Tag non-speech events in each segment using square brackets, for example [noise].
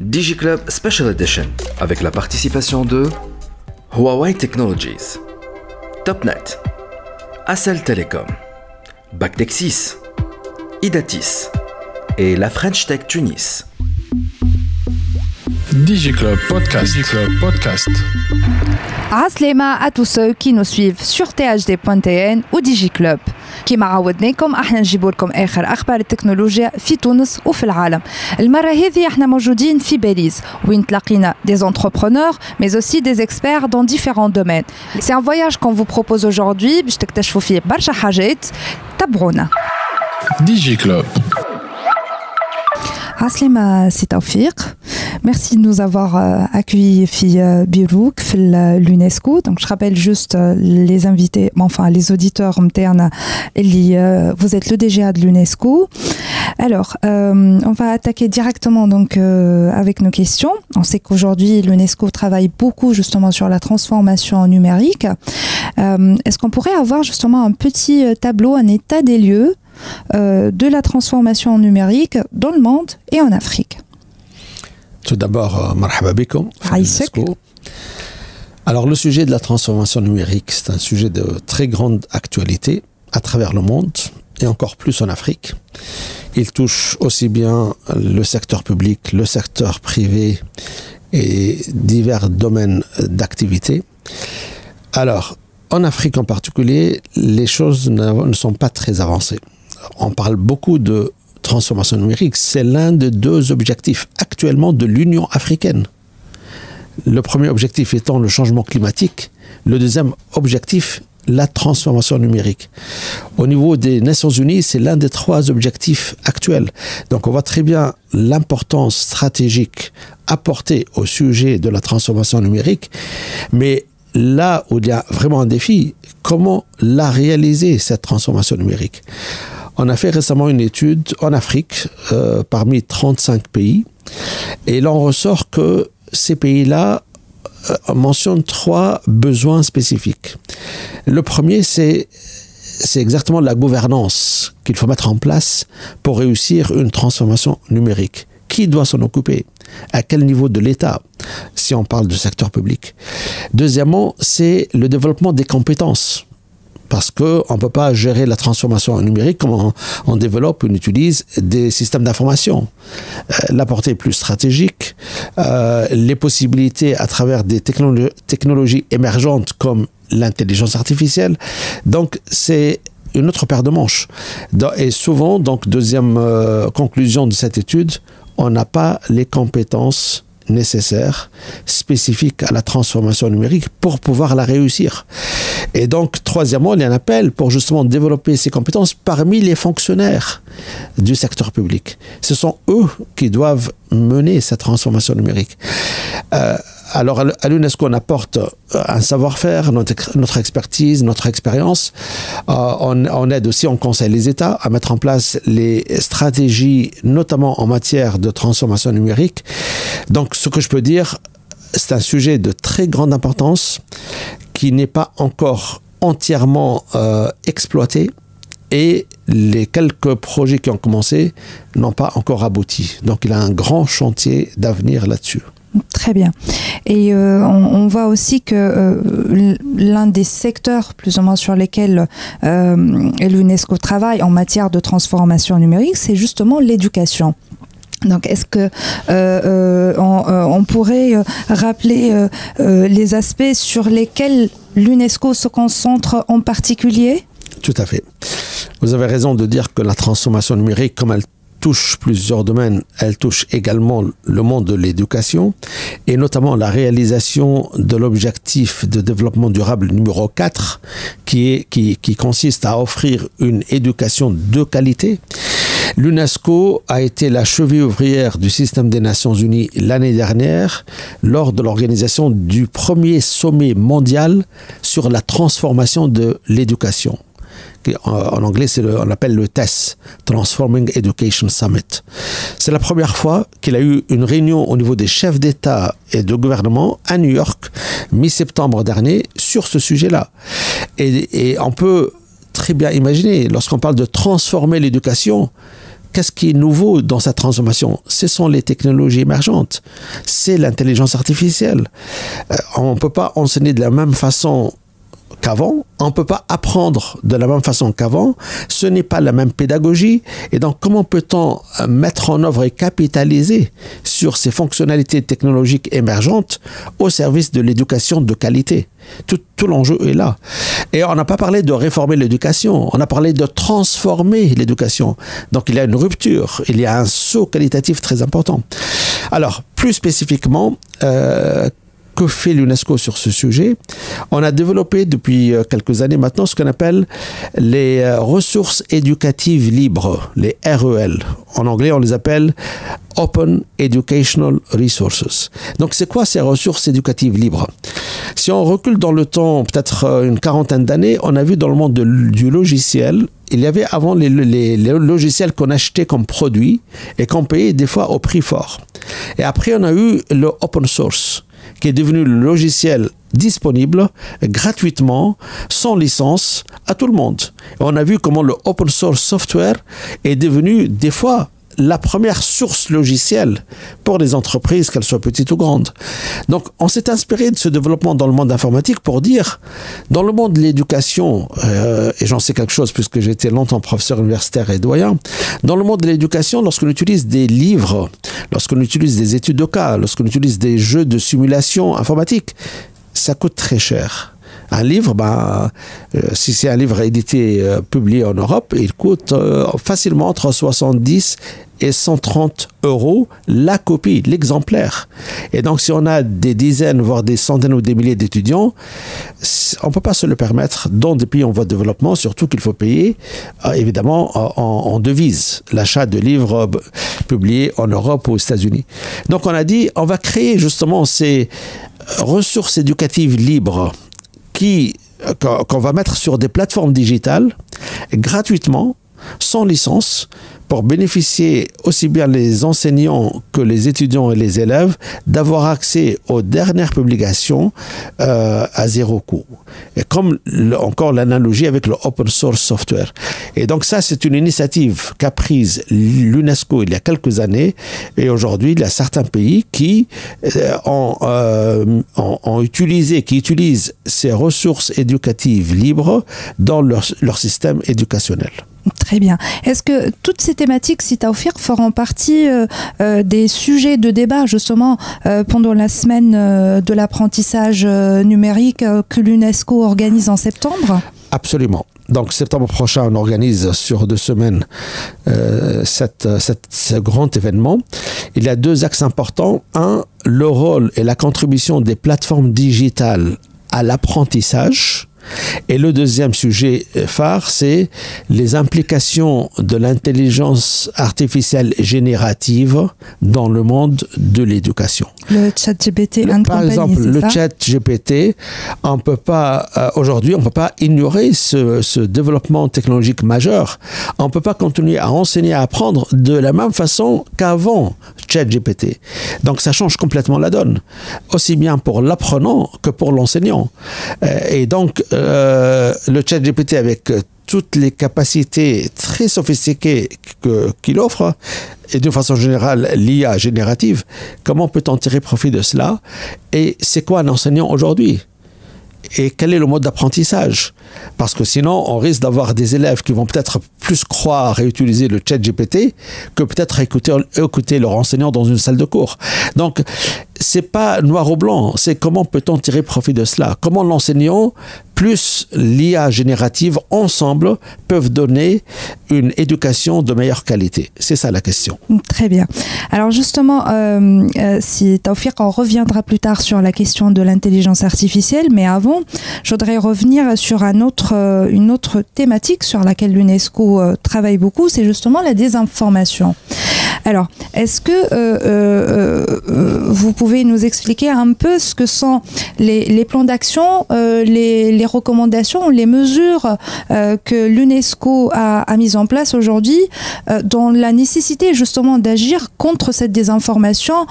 DigiClub Special Edition avec la participation de Huawei Technologies, TopNet, Acel Telecom, Bactexis, Idatis et la French Tech Tunis. DigiClub Podcast. DigiClub Podcast. Aslema à tous ceux qui nous suivent sur thd.tn ou DigiClub. كيما عودناكم احنا نجيبوا لكم اخر اخبار التكنولوجيا في تونس وفي العالم المره هذه احنا موجودين في باريس وين تلاقينا des entrepreneurs mais aussi des experts dans différents domaines c'est un voyage qu'on vous propose aujourd'hui باش تكتشفوا فيه برشا حاجات تابعونا DigiClub. Merci de nous avoir euh, accueillis fi euh, Birouk, fi l'UNESCO. Donc je rappelle juste euh, les invités, enfin les auditeurs internes, euh, vous êtes le DGA de l'UNESCO. Alors, euh, on va attaquer directement donc euh, avec nos questions. On sait qu'aujourd'hui l'UNESCO travaille beaucoup justement sur la transformation numérique. Euh, Est-ce qu'on pourrait avoir justement un petit euh, tableau, un état des lieux euh, de la transformation numérique dans le monde et en Afrique Tout d'abord, euh, marhaba. UNESCO. Alors, le sujet de la transformation numérique, c'est un sujet de très grande actualité à travers le monde et encore plus en Afrique. Il touche aussi bien le secteur public, le secteur privé et divers domaines d'activité. Alors, en Afrique en particulier, les choses ne sont pas très avancées. On parle beaucoup de transformation numérique. C'est l'un des deux objectifs actuellement de l'Union africaine. Le premier objectif étant le changement climatique, le deuxième objectif, la transformation numérique. Au niveau des Nations Unies, c'est l'un des trois objectifs actuels. Donc on voit très bien l'importance stratégique apportée au sujet de la transformation numérique, mais là où il y a vraiment un défi, comment la réaliser, cette transformation numérique? On a fait récemment une étude en Afrique euh, parmi 35 pays, et l'on ressort que ces pays-là euh, mentionnent trois besoins spécifiques. Le premier, c'est c'est exactement la gouvernance qu'il faut mettre en place pour réussir une transformation numérique. Qui doit s'en occuper? À quel niveau de l'État? Si on parle du secteur public. Deuxièmement, c'est le développement des compétences. Parce qu'on ne peut pas gérer la transformation numérique comme on, on développe, on utilise des systèmes d'information. Euh, la portée est plus stratégique, euh, les possibilités à travers des technolo- technologies émergentes comme l'intelligence artificielle. Donc, c'est une autre paire de manches. Et souvent, donc, deuxième euh, conclusion de cette étude, on n'a pas les compétences nécessaires, spécifiques à la transformation numérique pour pouvoir la réussir. Et donc, troisièmement, il y a un appel pour justement développer ces compétences parmi les fonctionnaires du secteur public. Ce sont eux qui doivent mener cette transformation numérique. Euh, alors, à l'UNESCO, on apporte euh, un savoir-faire, notre, ex- notre expertise, notre expérience. Euh, on, on aide aussi, on conseille les États à mettre en place les stratégies, notamment en matière de transformation numérique. Donc, ce que je peux dire, c'est un sujet de très grande importance qui n'est pas encore entièrement euh, exploité et les quelques projets qui ont commencé n'ont pas encore abouti. Donc il y a un grand chantier d'avenir là-dessus. Très bien. Et euh, on, voit aussi que euh, l'un des secteurs plus ou moins sur lesquels euh, l'UNESCO travaille en matière de transformation numérique, c'est justement l'éducation. Donc, est-ce que on, pourrait rappeler les aspects sur lesquels l'UNESCO se concentre en particulier? Tout à fait. Vous avez raison de dire que la transformation numérique, comme elle touche plusieurs domaines, elle touche également le monde de l'éducation et notamment la réalisation de l'objectif de développement durable numéro 4 qui, qui consiste à offrir une éducation de qualité. L'UNESCO a été la cheville ouvrière du système des Nations Unies l'année dernière lors de l'organisation du premier sommet mondial sur la transformation de l'éducation en, anglais, on appelle le TESS, Transforming Education Summit. C'est la première fois qu'il a eu une réunion au niveau des chefs d'État et de gouvernement à New York, mi-septembre dernier, sur ce sujet-là. Et, on peut très bien imaginer, lorsqu'on parle de transformer l'éducation, qu'est-ce qui est nouveau dans cette transformation? Ce sont les technologies émergentes, c'est l'intelligence artificielle. Euh, on ne peut pas enseigner de la même façon qu'avant. On ne peut pas apprendre de la même façon qu'avant. Ce n'est pas la même pédagogie. Et donc, comment peut-on euh, mettre en œuvre et capitaliser sur ces fonctionnalités technologiques émergentes au service de l'éducation de qualité? Tout, l'enjeu est là. Et on n'a pas parlé de réformer l'éducation, on a parlé de transformer l'éducation. Donc il y a une rupture, il y a un saut qualitatif très important. Alors, plus spécifiquement, euh, que fait l'UNESCO sur ce sujet On a développé depuis euh, quelques années maintenant ce qu'on appelle les euh, ressources éducatives libres, les REL. En anglais, on les appelle Open Educational Resources. Donc, c'est quoi ces ressources éducatives libres? Si on recule dans le temps, peut-être euh, une quarantaine d'années, on a vu dans le monde du logiciel, il y avait avant les, les logiciels qu'on achetait comme produits et qu'on payait des fois au prix fort. Et après, on a eu le open source qui est devenu le logiciel disponible gratuitement, sans licence, à tout le monde. on a vu comment le open source software est devenu des fois la première source logicielle pour les entreprises, qu'elles soient petites ou grandes. Donc, on s'est inspiré de ce développement dans le monde informatique pour dire, dans le monde de l'éducation, euh, et j'en sais quelque chose puisque été longtemps professeur universitaire et doyen, dans le monde de l'éducation, lorsqu'on utilise des livres, lorsqu'on utilise des études de cas, lorsqu'on utilise des jeux de simulation informatique, ça coûte très cher. Un livre, ben, euh, si c'est un livre édité, euh, publié en Europe, il coûte facilement entre 70 et 130 euros la copie, l'exemplaire. Et donc, si on a des dizaines, voire des centaines ou des milliers d'étudiants, on ne peut pas se le permettre dans des pays en voie de développement, surtout qu'il faut payer, euh, évidemment, en, en devise, l'achat de livres euh, publiés en Europe ou aux États-Unis. Donc, on a dit, on va créer justement ces ressources éducatives libres euh, qu'on va mettre sur des plateformes digitales gratuitement, sans licence, pour bénéficier aussi bien les enseignants que les étudiants et les élèves d'avoir accès aux dernières publications euh, à zéro coût. Et comme encore l'analogie avec le open source software. Et donc ça, c'est une initiative qu'a prise l'UNESCO il y a quelques années. Et aujourd'hui, il y a certains pays qui euh, ont, euh, ont, utilisé, qui utilisent ces ressources éducatives libres dans leur, leur système éducationnel. Très bien. Est-ce que toutes ces thématiques, si Taufir, feront partie euh, euh, des sujets de débat justement euh, pendant la semaine de l'apprentissage numérique que l'UNESCO organise en septembre? Absolument. Donc, septembre prochain, on organise sur deux semaines cette, ce grand événement. Il y a deux axes importants. Un, le rôle et la contribution des plateformes digitales à l'apprentissage Et le deuxième sujet phare, c'est les implications de l'intelligence artificielle générative dans le monde de l'éducation. Le chat GPT, par exemple, le ça? chat GPT, on peut pas euh, aujourd'hui, on peut pas ignorer ce, ce, développement technologique majeur. On peut pas continuer à enseigner, à apprendre de la même façon qu'avant chat GPT. Donc ça change complètement la donne, aussi bien pour l'apprenant que pour l'enseignant. Euh, et donc euh, le chat GPT avec toutes les capacités très sophistiquées qu'il qu offre et d'une façon générale l'IA générative, comment peut-on tirer profit de cela et c'est quoi un enseignant aujourd'hui? Et quel est le mode d'apprentissage? Parce que sinon on risque d'avoir des élèves qui vont peut-être plus croire et utiliser le chat GPT que peut-être écouter, écouter leur enseignant dans une salle de cours. Donc c'est pas noir ou blanc c'est comment peut-on tirer profit de cela? Comment l'enseignant plus l'IA générative ensemble peuvent donner une éducation de meilleure qualité? C'est ça la question. Très bien. Alors justement euh, euh, si Taufir on reviendra plus tard sur la question de l'intelligence artificielle mais avant je voudrais revenir sur euh, une autre thématique sur laquelle l'UNESCO travaille beaucoup c'est justement la désinformation alors est-ce que euh, euh, euh, vous pouvez nous expliquer un peu ce que sont les, plans d'action les, recommandations les mesures que l'UNESCO a, a mis en place aujourd'hui dans la nécessité justement d'agir contre cette désinformation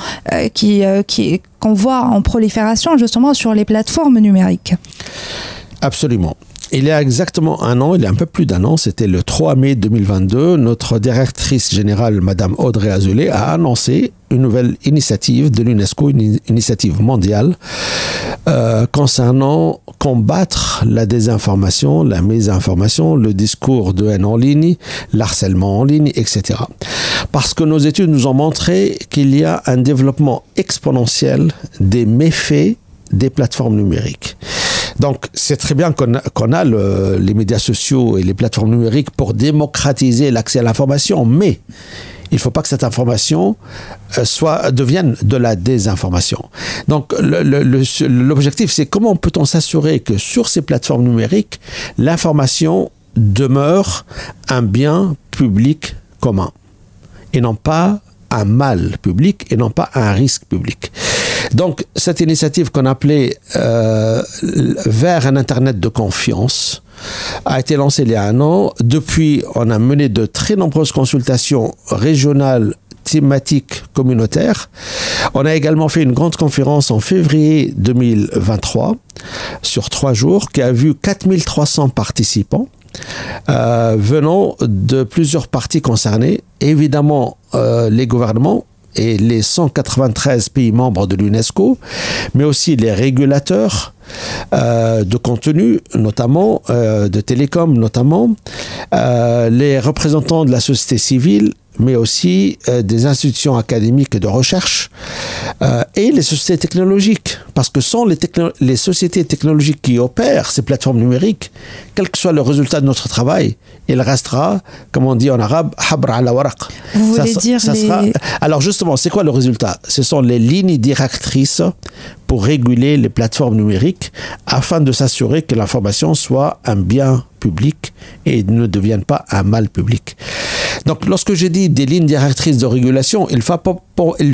qui qu'on voit en prolifération justement sur les plateformes numériques? Absolument il y a exactement un an, il y a un peu plus d'un an, c'était le 3 mai 2022, notre directrice générale, Madame Audrey Azoulay, a annoncé une nouvelle initiative de l'UNESCO, une initiative mondiale euh, concernant combattre la désinformation, la mésinformation, le discours de haine en ligne, l'harcèlement en ligne, etc. Parce que nos études nous ont montré qu'il y a un développement exponentiel des méfaits des plateformes numériques. Donc, c'est très bien qu'on a, les médias sociaux et les plateformes numériques pour démocratiser l'accès à l'information, mais il ne faut pas que cette information euh, soit, devienne de la désinformation. Donc, l'objectif, c'est comment peut-on s'assurer que sur ces plateformes numériques, l'information demeure un bien public commun et non pas un mal public et non pas un risque public? Donc, cette initiative qu'on appelait euh, vers un Internet de confiance a été lancée il y a un an. Depuis, on a mené de très nombreuses consultations régionales thématiques communautaires. On a également fait une grande conférence en février 2023 sur trois jours qui a vu 4300 participants. Euh, venant de plusieurs parties concernées, évidemment euh, les gouvernements, et les 193 pays membres de l'UNESCO, mais aussi les régulateurs euh, de contenu, notamment euh, de télécom, notamment euh, les représentants de la société civile, mais aussi des institutions académiques et de recherche et les sociétés technologiques, parce que sans les, les sociétés technologiques qui opèrent ces plateformes numériques, quel que soit le résultat de notre travail, il restera, comme on dit en arabe, habra ala waraq. Vous voulez dire les... Alors justement, c'est quoi le résultat? Ce sont les lignes directrices pour réguler les plateformes numériques afin de s'assurer que l'information soit un bien public et ne devienne pas un mal public. Donc, lorsque je dis des lignes directrices de régulation, il ne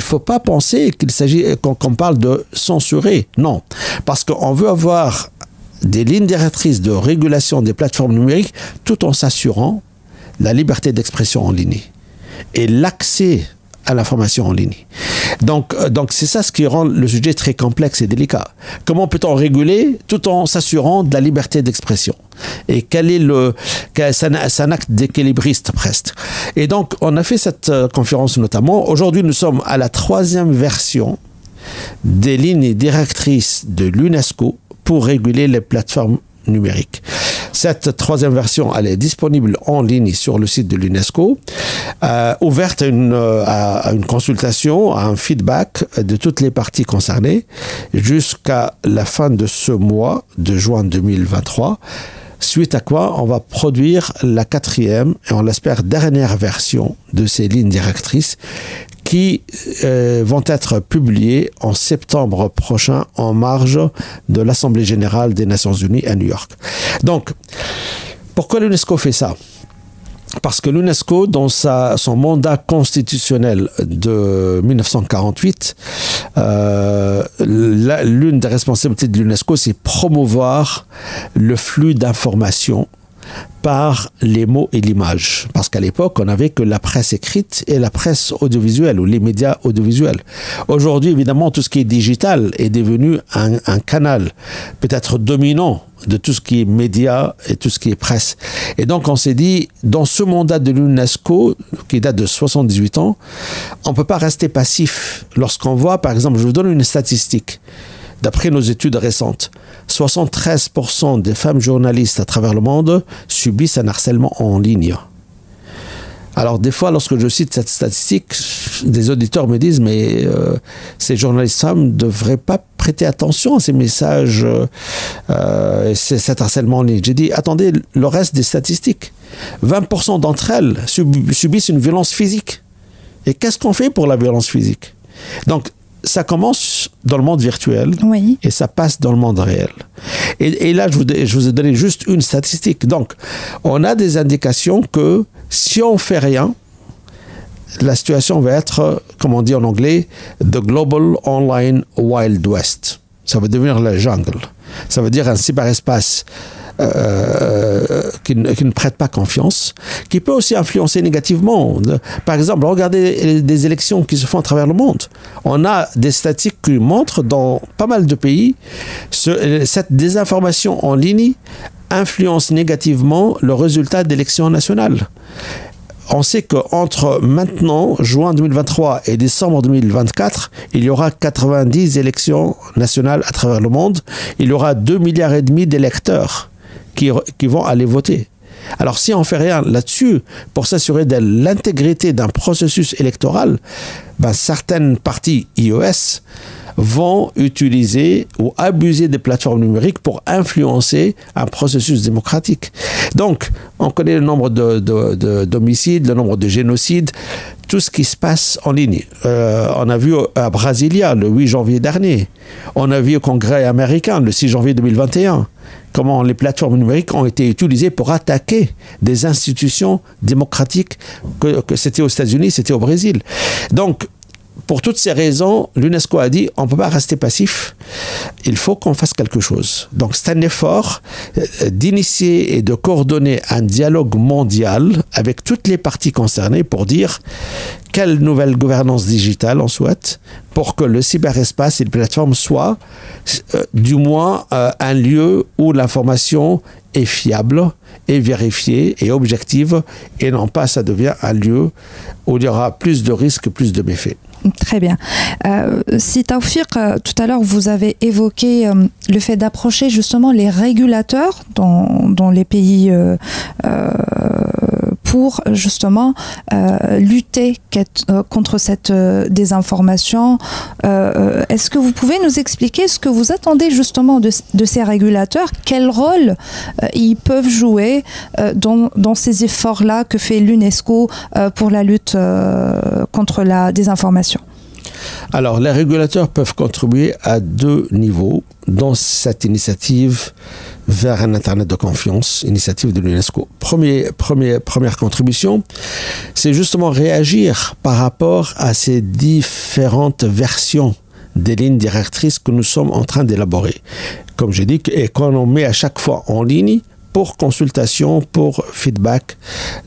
faut, pas, penser qu'il s'agit qu'on parle de censurer. Non, parce qu'on veut avoir des lignes directrices de régulation des plateformes numériques tout en s'assurant la liberté d'expression en ligne et l'accès à l'information en ligne. Donc, euh, donc c'est ça ce qui rend le sujet très complexe et délicat. Comment peut-on réguler tout en s'assurant de la liberté d'expression? Et quel est le, c'est un, acte d'équilibriste presque. Et donc, on a fait cette euh, conférence notamment. Aujourd'hui, nous sommes à la troisième version des lignes directrices de l'UNESCO pour réguler les plateformes numériques. Cette troisième version, elle est disponible en ligne sur le site de l'UNESCO, euh, ouverte à une, euh, à une, consultation, à un feedback de toutes les parties concernées jusqu'à la fin de ce mois de juin 2023. Suite à quoi, on va produire la quatrième et on l'espère dernière version de ces lignes directrices qui euh, vont être publiés en septembre prochain en marge de l'Assemblée générale des Nations unies à New York. Donc, pourquoi l'UNESCO fait ça? Parce que l'UNESCO, dans son mandat constitutionnel de 1948, euh, l'une des responsabilités de l'UNESCO, c'est promouvoir le flux d'informations par les mots et l'image. Parce qu'à l'époque, on n'avait que la presse écrite et la presse audiovisuelle ou les médias audiovisuels. Aujourd'hui, évidemment, tout ce qui est digital est devenu un, canal peut-être dominant de tout ce qui est médias et tout ce qui est presse. Et donc, on s'est dit, dans ce mandat de l'UNESCO, qui date de 78 ans, on ne peut pas rester passif. Lorsqu'on voit, par exemple, je vous donne une statistique. D'après nos études récentes, 73% des femmes journalistes à travers le monde subissent un harcèlement en ligne. Alors des fois, lorsque je cite cette statistique, des auditeurs me disent mais euh, ces journalistes femmes ne devraient pas prêter attention à ces messages, euh, et cet harcèlement en ligne. J'ai dit attendez le reste des statistiques. 20% d'entre elles subissent une violence physique. Et qu'est-ce qu'on fait pour la violence physique? Ça commence dans le monde virtuel et ça passe dans le monde réel. Et, là, je vous, je vous, ai donné juste une statistique. Donc, on a des indications que si on fait rien, la situation va être, comme on dit en anglais, the global online wild west. Ça va devenir la jungle. Ça veut dire un cyberespace euh, qui, ne, qui, prête pas confiance, qui peut aussi influencer négativement. Par exemple, regardez des élections qui se font à travers le monde. On a des statistiques qui montrent dans pas mal de pays ce, cette désinformation en ligne influence négativement le résultat d'élections nationales on sait qu'entre maintenant, juin 2023 et décembre 2024, il y aura 90 élections nationales à travers le monde. Il y aura 2 milliards et demi d'électeurs qui, vont aller voter. Alors si on fait rien là-dessus pour s'assurer de l'intégrité d'un processus électoral, ben, certaines parties iOS vont utiliser ou abuser des plateformes numériques pour influencer un processus démocratique. Donc, on connaît le nombre d'homicides, de, le nombre de génocides, tout ce qui se passe en ligne. Euh, on a vu à Brasilia le 8 janvier dernier. On a vu au Congrès américain le 6 janvier 2021 comment les plateformes numériques ont été utilisées pour attaquer des institutions démocratiques, que, c'était aux États-Unis, c'était au Brésil. Donc, pour toutes ces raisons, l'UNESCO a dit on ne peut pas rester passif, il faut qu'on fasse quelque chose. Donc c'est un effort euh, d'initier et de coordonner un dialogue mondial avec toutes les parties concernées pour dire quelle nouvelle gouvernance digitale on souhaite pour que le cyberespace et les plateformes soient euh, du moins euh, un lieu où l'information est fiable, est vérifiée et objective et non pas ça devient un lieu où il y aura plus de risques, plus de méfaits. Très bien. Euh, si euh, tout à l'heure, vous avez évoqué euh, le fait d'approcher justement les régulateurs dans, les pays euh, pour justement lutter contre cette désinformation. Est-ce que vous pouvez nous expliquer ce que vous attendez justement de, ces régulateurs? Quel rôle ils peuvent jouer dans ces efforts-là que fait l'UNESCO pour la lutte contre la désinformation? Alors, les régulateurs peuvent contribuer à deux niveaux dans cette initiative vers un Internet de confiance, initiative de l'UNESCO. Première contribution, c'est justement réagir par rapport à ces différentes versions des lignes directrices que nous sommes en train d'élaborer. Comme j'ai dit, et qu'on on met à chaque fois en ligne, pour consultation, pour feedback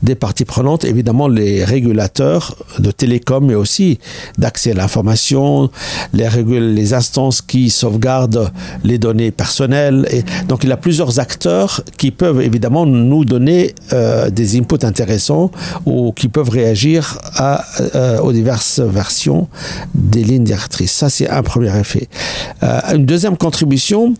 des parties prenantes, évidemment les régulateurs de télécom, mais aussi d'accès à l'information, les, instances qui sauvegardent les données personnelles. Donc il y a plusieurs acteurs qui peuvent évidemment nous donner euh, des inputs intéressants ou qui peuvent réagir euh, aux diverses versions des lignes directrices. Ça, c'est un premier effet. Euh, une deuxième contribution,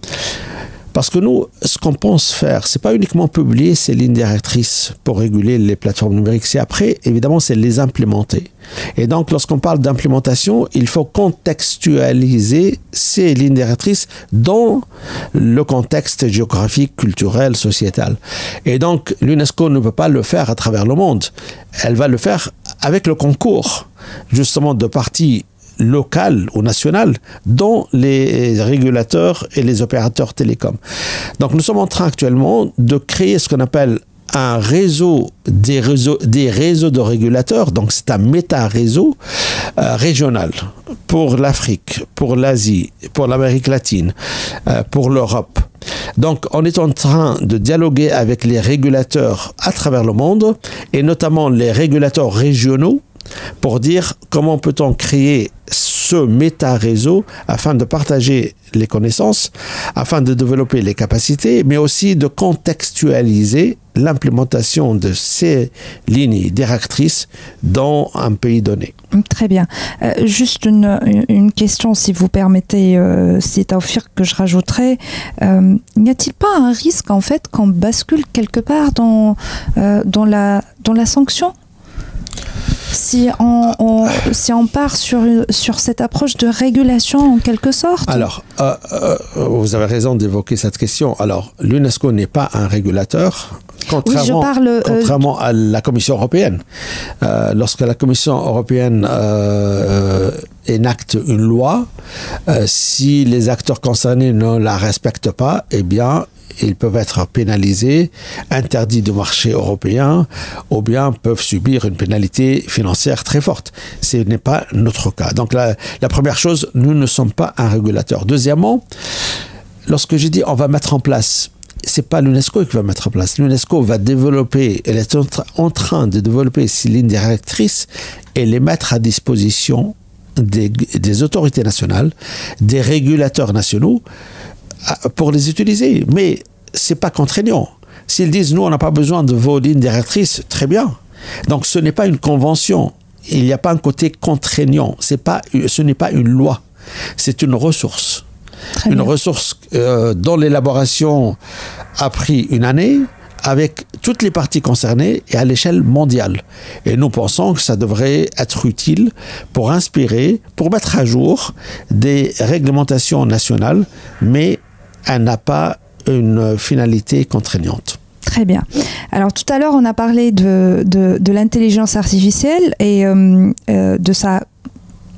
parce que nous, ce qu'on pense faire, c'est pas uniquement publier ces lignes directrices pour réguler les plateformes numériques, c'est après, évidemment, c'est les implémenter. Et donc, lorsqu'on parle d'implémentation, il faut contextualiser ces lignes directrices dans le contexte géographique, culturel, sociétal. Et donc, l'UNESCO ne peut pas le faire à travers le monde. Elle va le faire avec le concours, justement, de parties locales ou nationales dont les régulateurs et les opérateurs télécoms. Donc nous sommes en train actuellement de créer ce qu'on appelle un réseau des réseaux, des réseaux de régulateurs, donc c'est un méta-réseau euh, régional pour l'Afrique, pour l'Asie, pour l'Amérique latine, euh, pour l'Europe. Donc on est en train de dialoguer avec les régulateurs à travers le monde, et notamment les régulateurs régionaux, pour dire comment peut-on créer ce méta-réseau afin de partager les connaissances, afin de développer les capacités, mais aussi de contextualiser l'implémentation de ces lignes directrices dans un pays donné. Très bien. Euh, juste une, question, si vous permettez, euh, c'est Taufir que je rajouterai. Euh, N'y a-t-il pas un risque, en fait, qu'on bascule quelque part dans, euh, dans, la, dans la sanction? Si on, on, si on part sur, sur cette approche de régulation en quelque sorte? Alors, euh, euh, vous avez raison d'évoquer cette question. Alors, l'UNESCO n'est pas un régulateur. Contrairement, oui, parle, euh, contrairement à la Commission européenne. Lorsque la Commission européenne énacte une loi, si les acteurs concernés ne la respectent pas, eh bien, ils peuvent être pénalisés, interdits du marché européen, ou bien peuvent subir une pénalité financière très forte. Ce n'est pas notre cas. Donc la, première chose, nous ne sommes pas un régulateur. Deuxièmement, lorsque j'ai dit on va mettre en place c'est pas l'UNESCO qui va mettre en place. L'UNESCO va développer, elle est en train de développer ces lignes directrices et les mettre à disposition des autorités nationales, des régulateurs nationaux pour les utiliser. Mais c'est pas contraignant. S'ils disent, nous, on n'a pas besoin de vos lignes directrices, très bien. Donc, ce n'est pas une convention. Il n'y a pas un côté contraignant. C'est pas, ce n'est pas une loi. C'est une ressource. Très une bien. ressource euh, dont l'élaboration a pris une année avec toutes les parties concernées et à l'échelle mondiale. Et nous pensons que ça devrait être utile pour inspirer, pour mettre à jour des réglementations nationales, mais elle n'a pas une finalité contraignante. Très bien. Alors tout à l'heure, on a parlé de, de, l'intelligence artificielle et euh, euh, de sa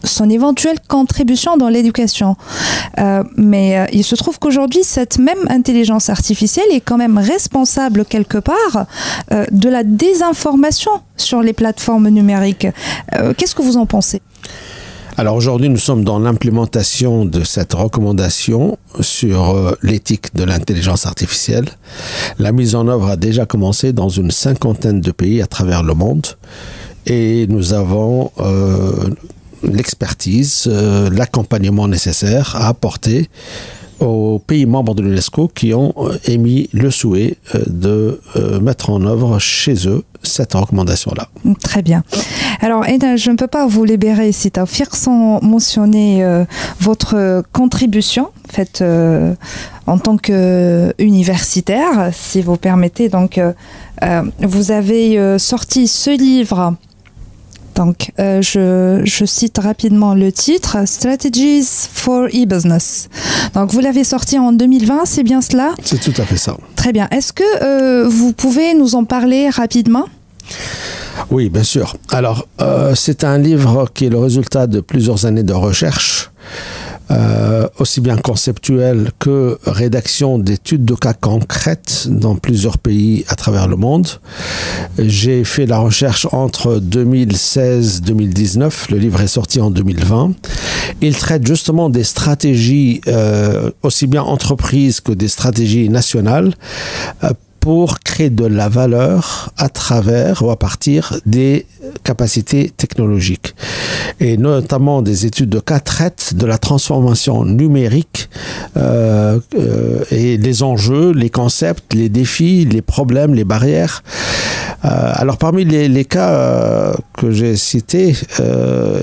son éventuelle contribution dans l'éducation. Euh, mais il se trouve qu'aujourd'hui, cette même intelligence artificielle est quand même responsable quelque part de la désinformation sur les plateformes numériques. Qu'est-ce que vous en pensez? Alors aujourd'hui, nous sommes dans l'implémentation de cette recommandation sur euh, l'éthique de l'intelligence artificielle. La mise en œuvre a déjà commencé dans une cinquantaine de pays à travers le monde et nous avons euh, l'expertise, euh, l'accompagnement nécessaire à apporter aux pays membres de l'UNESCO qui ont euh, émis le souhait euh, de euh, mettre en œuvre chez eux cette recommandation-là. Très bien. Alors, je ne peux pas vous libérer, si Taufir, sans mentionner votre contribution faite en tant qu'universitaire, si vous permettez. Donc, vous avez sorti ce livre. Donc, euh, je, je cite rapidement le titre Strategies for e-business. Donc, vous l'avez sorti en 2020, c'est bien cela? C'est tout à fait ça. Très bien. Est-ce que euh, vous pouvez nous en parler rapidement? Oui, bien sûr. Alors, euh, c'est un livre qui est le résultat de plusieurs années de recherche, euh, aussi bien conceptuelle que rédaction d'études de cas concrètes dans plusieurs pays à travers le monde. J'ai fait la recherche entre 2016-2019. Le livre est sorti en 2020. Il traite justement des stratégies, euh, aussi bien entreprises que des stratégies nationales, euh, pour créer de la valeur à travers ou à partir des capacités technologiques. Et notamment des études de cas traitent de la transformation numérique euh, euh, et les enjeux, les concepts, les défis, les problèmes, les barrières. Euh, alors parmi les, les cas que j'ai cités,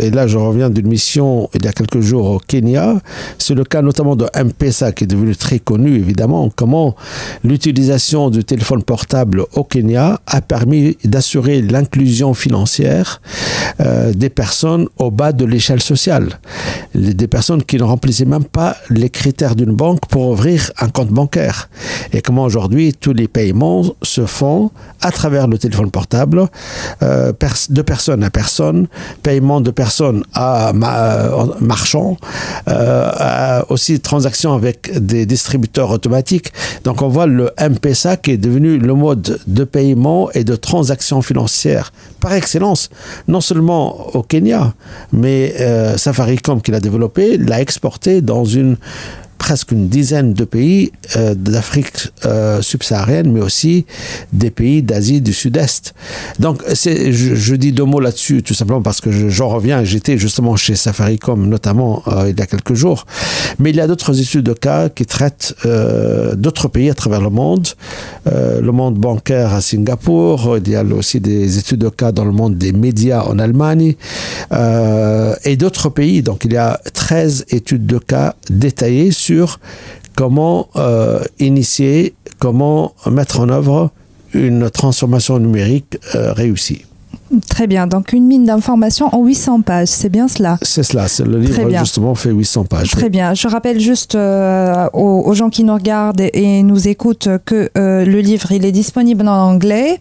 et là je reviens d'une mission il y a quelques jours au Kenya, c'est le cas notamment de M-Pesa qui est devenu très connu évidemment, comment l'utilisation du téléphone portable au Kenya a permis d'assurer l'inclusion financière euh, des personnes au bas de l'échelle sociale. Des personnes qui ne remplissaient même pas les critères d'une banque pour ouvrir un compte bancaire. Et comment aujourd'hui tous les paiements se font à travers le téléphone portable, euh, de personne à personne, paiement de personne à euh, marchand, aussi transactions avec des distributeurs automatiques. Donc on voit le M-Pesa qui est devenu le mode de paiement et de transaction financière par excellence, non seulement au Kenya, mais euh, Safaricom qui l'a développé, l'a exporté dans une presque une dizaine de pays euh, d'Afrique euh, subsaharienne, mais aussi des pays d'Asie du Sud-Est. Donc, je, dis deux mots là-dessus, tout simplement parce que je- j'en reviens. J'étais justement chez Safaricom, notamment euh, il y a quelques jours. Mais il y a d'autres études de cas qui traitent d'autres pays à travers le monde. Le monde bancaire à Singapour, il y a aussi des études de cas dans le monde des médias en Allemagne et d'autres pays. Donc, il y a 13 études de cas détaillées sur comment euh, initier, comment mettre en œuvre une transformation numérique euh, réussie. Très bien. Donc, une mine d'informations en 800 pages, c'est bien cela? C'est cela, le livre justement fait 800 pages. Très bien. Je rappelle juste euh, aux, aux gens qui nous regardent et, et nous écoutent que euh, le livre il est disponible en anglais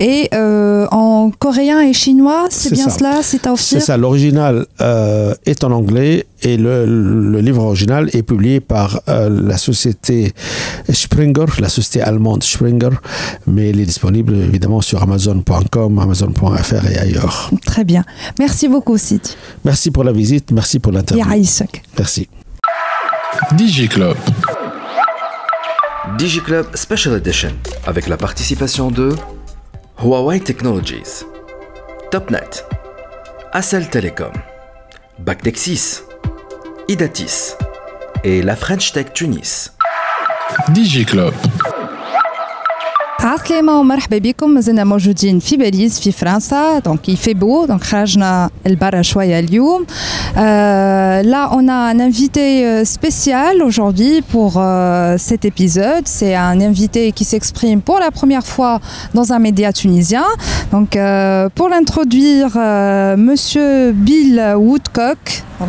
et euh, en coréen et chinois. C'est bien ça. cela C'est C'est ça, l'original est en anglais et le, le livre original est publié par euh, la société Springer, la société allemande Springer, mais il est disponible évidemment sur amazon.com, et ailleurs. Très bien. Merci beaucoup, Sid. Merci pour la visite, merci pour l'interview. Merci. DigiClub. DigiClub Special Edition avec la participation de Huawei Technologies, Topnet, Accel Telecom, Bactexis, Idatis et la French Tech Tunis. DigiClub. عسلامة ومرحبا بكم مازلنا موجودين في باريس في فرنسا دونك il fait beau donc خرجنا البرا شوية اليوم euh, là on a un invité euh, spécial aujourd'hui pour euh, cet épisode c'est un invité qui s'exprime pour la première fois dans un média tunisien donc euh, pour l'introduire euh, monsieur Bill Woodcock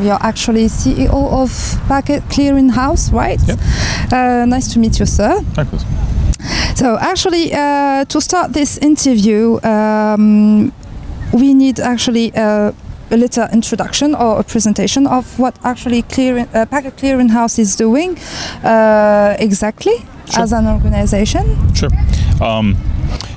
you're actually CEO of Packet Clearing House right Yep. uh, nice to meet you sir D'accord. So actually, uh, to start this interview, um, we need actually uh, a little introduction or a presentation of what actually clearing, uh, Packet Clearing House is doing uh, exactly Sure. as an organization. Sure. Um,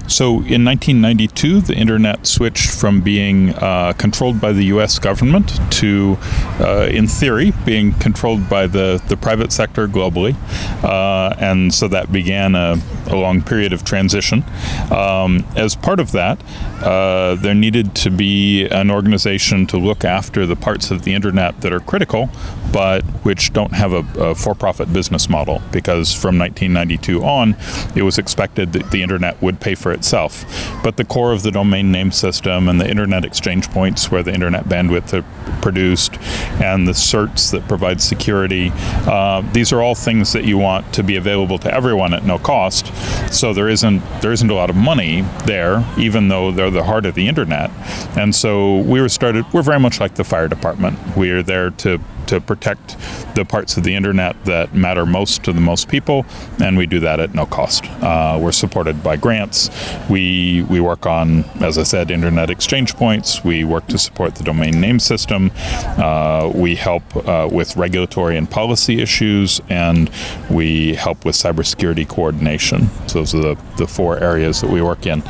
so in 1992, the internet switched from being uh, controlled by the U.S. government to, uh, in theory, being controlled by the, the private sector globally. Uh, and so that began a, a long period of transition. Um, as part of that, uh, there needed to be an organization to look after the parts of the internet that are critical, but which don't have a, a for profit business model. Because from 1992 on, it was expected that the internet would pay for itself. But the core of the domain name system and the internet exchange points where the internet bandwidth are produced and the certs that provide security, uh, these are all things that you want to be available to everyone at no cost. So there isn't there isn't a lot of money there, even though they're the heart of the internet. And so we were started. We're very much like the fire department. We are there to to protect the parts of the internet that matter most to the most people, and we do that at no cost. Uh, we're supported by grants. We we work on, as I said, internet exchange points. We work to support the domain name system. Uh, we help uh, with regulatory and policy issues, and we help with cybersecurity coordination. So those are the, the four areas that we work in.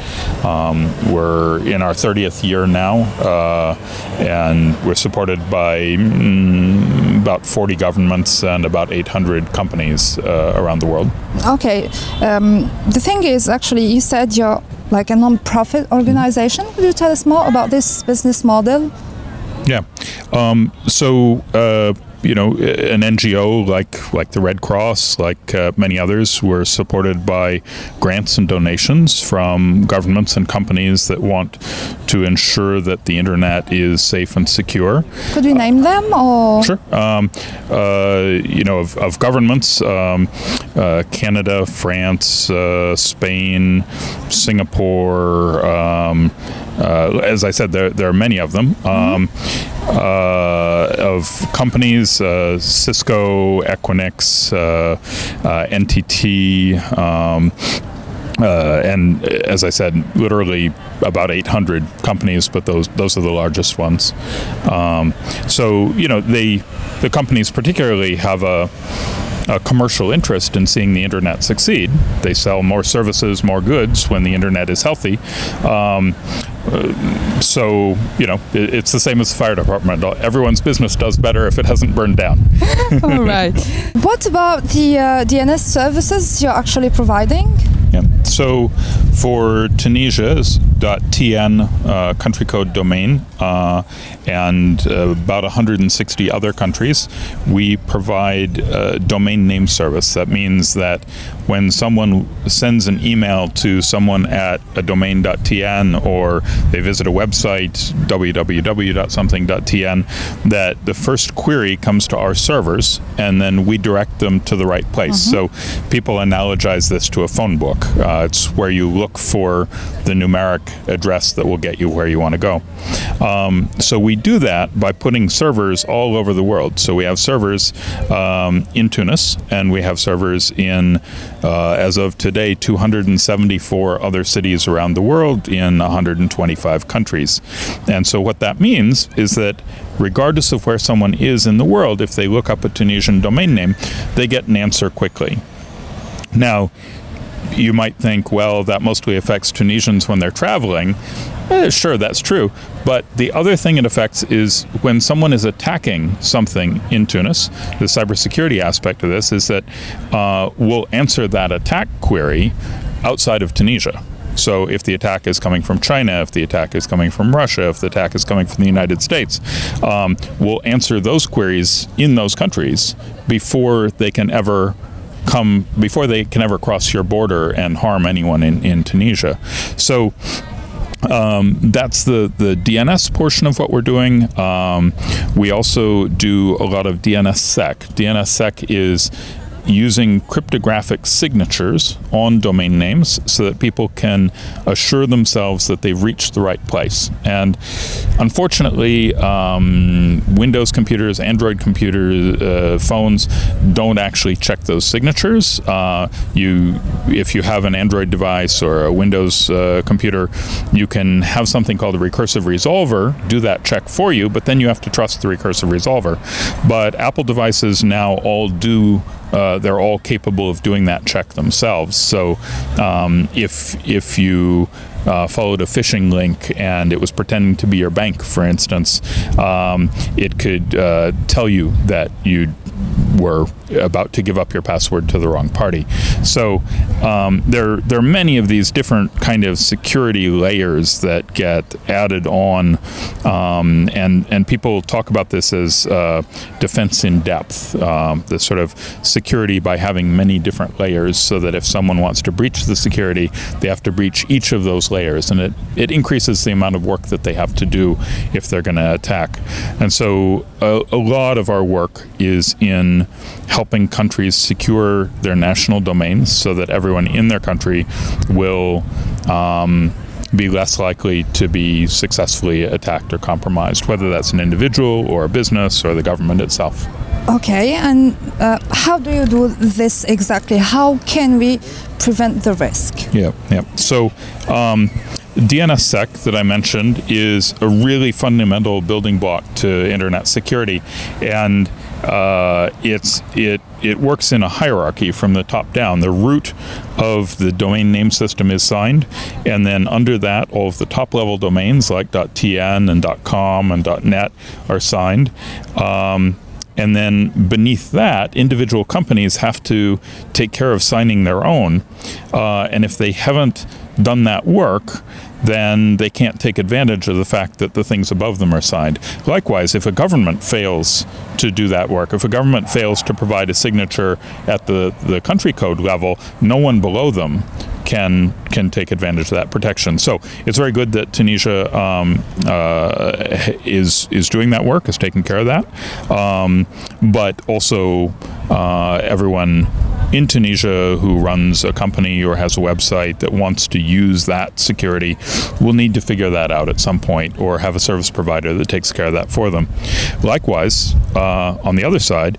Um, we're in our 30th year now, uh, and we're supported by mm, about 40 governments and about 800 companies uh, around the world. Okay. Um, the thing is, actually, you said you're like a non-profit organization. Could you tell us more about this business model? Yeah. Um, so, uh, you know, an NGO like like the Red Cross, like uh, many others, were supported by grants and donations from governments and companies that want to ensure that the internet is safe and secure. Could we name them or? Sure. Um, uh, you know, of, of governments, um, uh, Canada, France, uh, Spain, Singapore. Um, uh, as I said, there, there are many of them. Um, uh, of companies, uh, Cisco, Equinix, uh, uh, NTT. Um, uh, and as I said, literally about 800 companies, but those those are the largest ones. Um, so you know, they the companies particularly have a a commercial interest in seeing the internet succeed. They sell more services, more goods when the internet is healthy. Um, uh, so you know, it's the same as the fire department. Everyone's business does better if it hasn't burned down. [laughs] All right. [laughs] What about the uh, DNS services you're actually providing? Yeah. So for Tunisia's .tn uh, country code domain uh, and uh, about 160 other countries, we provide a domain name service. That means that when someone sends an email to someone at a domain.tn or they visit a website www.something.tn, that the first query comes to our servers and then we direct them to the right place. So people analogize this to a phone book. Uh, it's where you look for the numeric address that will get you where you want to go. Um, so we do that by putting servers all over the world. So we have servers um, in Tunis and we have servers in, uh, as of today, 274 other cities around the world in 125 countries. And so what that means is that regardless of where someone is in the world, if they look up a Tunisian domain name, they get an answer quickly. Now, you might think, well, that mostly affects Tunisians when they're traveling. Eh, sure, that's true. But the other thing it affects is when someone is attacking something in Tunis, the cybersecurity aspect of this is that uh, we'll answer that attack query outside of Tunisia. So if the attack is coming from China, if the attack is coming from Russia, if the attack is coming from the United States, um, we'll answer those queries in those countries before they can ever come before they can ever cross your border and harm anyone in, in Tunisia. So um, that's the, the DNS portion of what we're doing. Um, we also do a lot of DNSSEC. DNSSEC is using cryptographic signatures on domain names so that people can assure themselves that they've reached the right place. And unfortunately, um, Windows computers, Android computers, uh, phones don't actually check those signatures. Uh, you, if you have an Android device or a Windows uh, computer, you can have something called a recursive resolver do that check for you, but then you have to trust the recursive resolver. But Apple devices now all do uh, they're all capable of doing that check themselves. So um, if if you uh, followed a phishing link and it was pretending to be your bank, for instance, um, it could uh, tell you that you were about to give up your password to the wrong party. So um, there, there are many of these different kind of security layers that get added on, um, and and people talk about this as uh, defense in depth, um, the sort of security by having many different layers, so that if someone wants to breach the security, they have to breach each of those layers, and it it increases the amount of work that they have to do if they're going to attack. And so a, a lot of our work is in helping countries secure their national domains so that everyone in their country will um, be less likely to be successfully attacked or compromised, whether that's an individual or a business or the government itself. Okay, and uh, how do you do this exactly? How can we prevent the risk? Yeah, yeah. So, um, DNSSEC that I mentioned is a really fundamental building block to internet security, and uh, it's it it works in a hierarchy from the top down. The root of the domain name system is signed, and then under that, all of the top level domains like .tn and .com and .net are signed. Um, and then beneath that, individual companies have to take care of signing their own. Uh, and if they haven't done that work, then they can't take advantage of the fact that the things above them are signed. Likewise, if a government fails to do that work, if a government fails to provide a signature at the, the country code level, no one below them can can take advantage of that protection. So it's very good that Tunisia um, uh, is is doing that work, is taking care of that, um, but also uh, everyone in Tunisia who runs a company or has a website that wants to use that security will need to figure that out at some point or have a service provider that takes care of that for them. Likewise, uh, on the other side,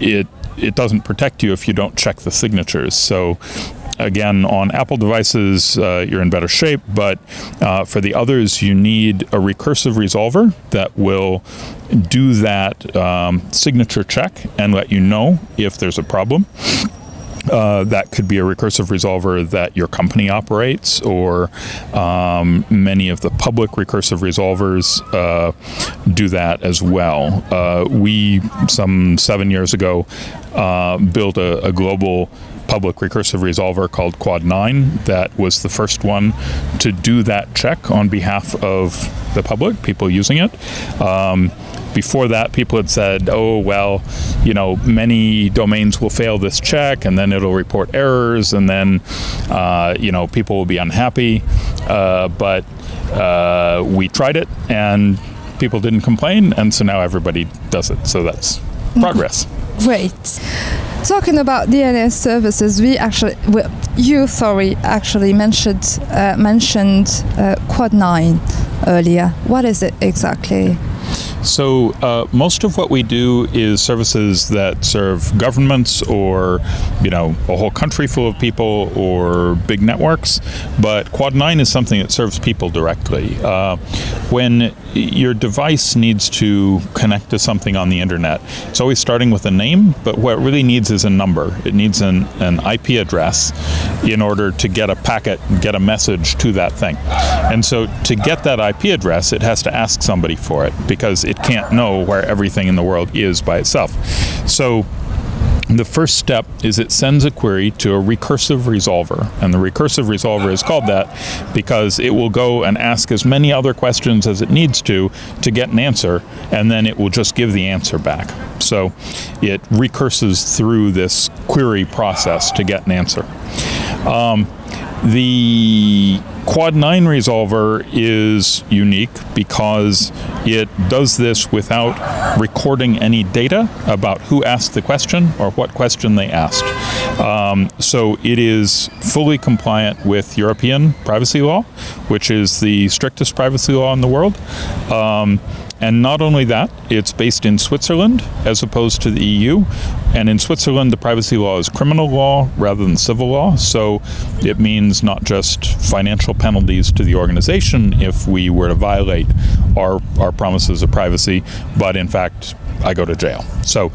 it it doesn't protect you if you don't check the signatures. So again, on Apple devices, uh, you're in better shape, but uh, for the others, you need a recursive resolver that will do that um, signature check and let you know if there's a problem. Uh, that could be a recursive resolver that your company operates, or um, many of the public recursive resolvers uh, do that as well. Uh, we, some seven years ago, uh, built a, a global public recursive resolver called Quad 9 that was the first one to do that check on behalf of the public, people using it. Um, before that, people had said, oh, well, you know, many domains will fail this check and then it'll report errors and then, uh, you know, people will be unhappy. Uh, but uh, we tried it and people didn't complain, and so now everybody does it. So that's progress. Great. Talking about DNS services, we actually, you sorry, actually mentioned uh, mentioned uh, Quad Nine earlier. What is it exactly? So uh, most of what we do is services that serve governments or, you know, a whole country full of people or big networks. But Quad 9 is something that serves people directly. Uh, when your device needs to connect to something on the internet, it's always starting with a name, but what it really needs is a number. It needs an, an IP address in order to get a packet, and get a message to that thing. And so to get that IP address, it has to ask somebody for it because it can't know where everything in the world is by itself. So the first step is it sends a query to a recursive resolver. And the recursive resolver is called that because it will go and ask as many other questions as it needs to to get an answer, and then it will just give the answer back. So it recurses through this query process to get an answer. Um, the Quad 9 resolver is unique because it does this without recording any data about who asked the question or what question they asked. Um, so it is fully compliant with European privacy law, which is the strictest privacy law in the world. Um, and not only that, it's based in Switzerland as opposed to the EU. And in Switzerland, the privacy law is criminal law rather than civil law. So it means not just financial penalties to the organization if we were to violate our, our promises of privacy, but in fact, I go to jail. So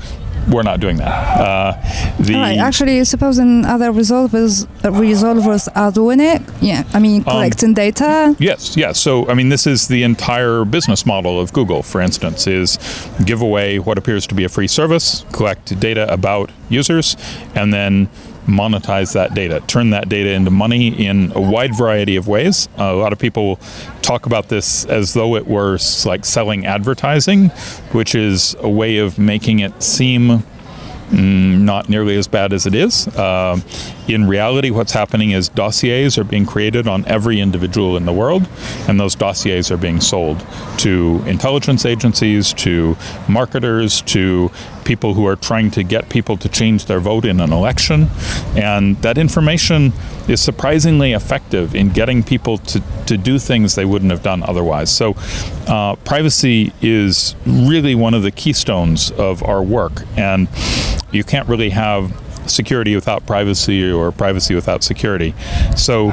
we're not doing that. Uh, the right. Actually, supposing other resolvers resolvers are doing it, yeah. I mean, um, collecting um, data. Yes, yes. So, I mean, this is the entire business model of Google. For instance, is give away what appears to be a free service, collect data about users, and then monetize that data, turn that data into money in a wide variety of ways. Uh, a lot of people talk about this as though it were like selling advertising, which is a way of making it seem mm, not nearly as bad as it is. Uh, in reality, what's happening is dossiers are being created on every individual in the world, and those dossiers are being sold to intelligence agencies, to marketers, to people who are trying to get people to change their vote in an election. And that information is surprisingly effective in getting people to, to do things they wouldn't have done otherwise. So, uh, privacy is really one of the keystones of our work, and you can't really have security without privacy or privacy without security. So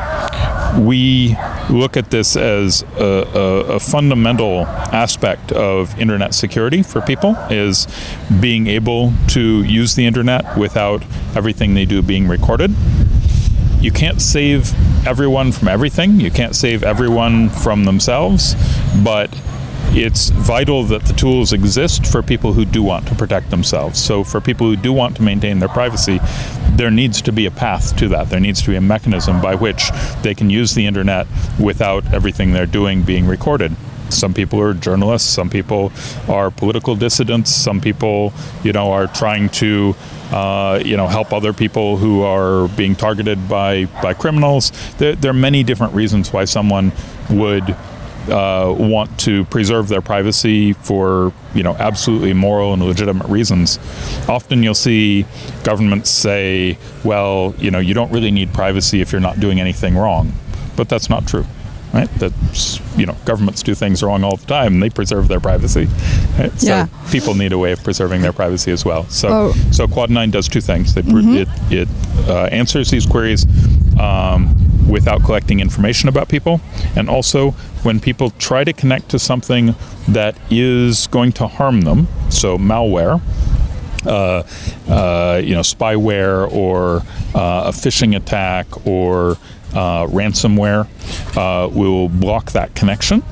we look at this as a, a, a, fundamental aspect of internet security for people is being able to use the internet without everything they do being recorded. You can't save everyone from everything. You can't save everyone from themselves, but it's vital that the tools exist for people who do want to protect themselves. So, for people who do want to maintain their privacy, there needs to be a path to that. There needs to be a mechanism by which they can use the internet without everything they're doing being recorded. Some people are journalists, some people are political dissidents, some people, you know, are trying to uh, you know, help other people who are being targeted by, by criminals. There, there, are many different reasons why someone would uh, want to preserve their privacy for you know absolutely moral and legitimate reasons. Often you'll see governments say, "Well, you know, you don't really need privacy if you're not doing anything wrong," but that's not true. Right? That's you know, governments do things wrong all the time, and they preserve their privacy. Right? Yeah. So people need a way of preserving their privacy as well. So, oh. so Quad Nine does two things. Mm-hmm. It it uh, answers these queries. Um, without collecting information about people. And also, when people try to connect to something that is going to harm them, so malware, uh, uh, you know, spyware or uh, a phishing attack or uh, ransomware, uh, will block that connection.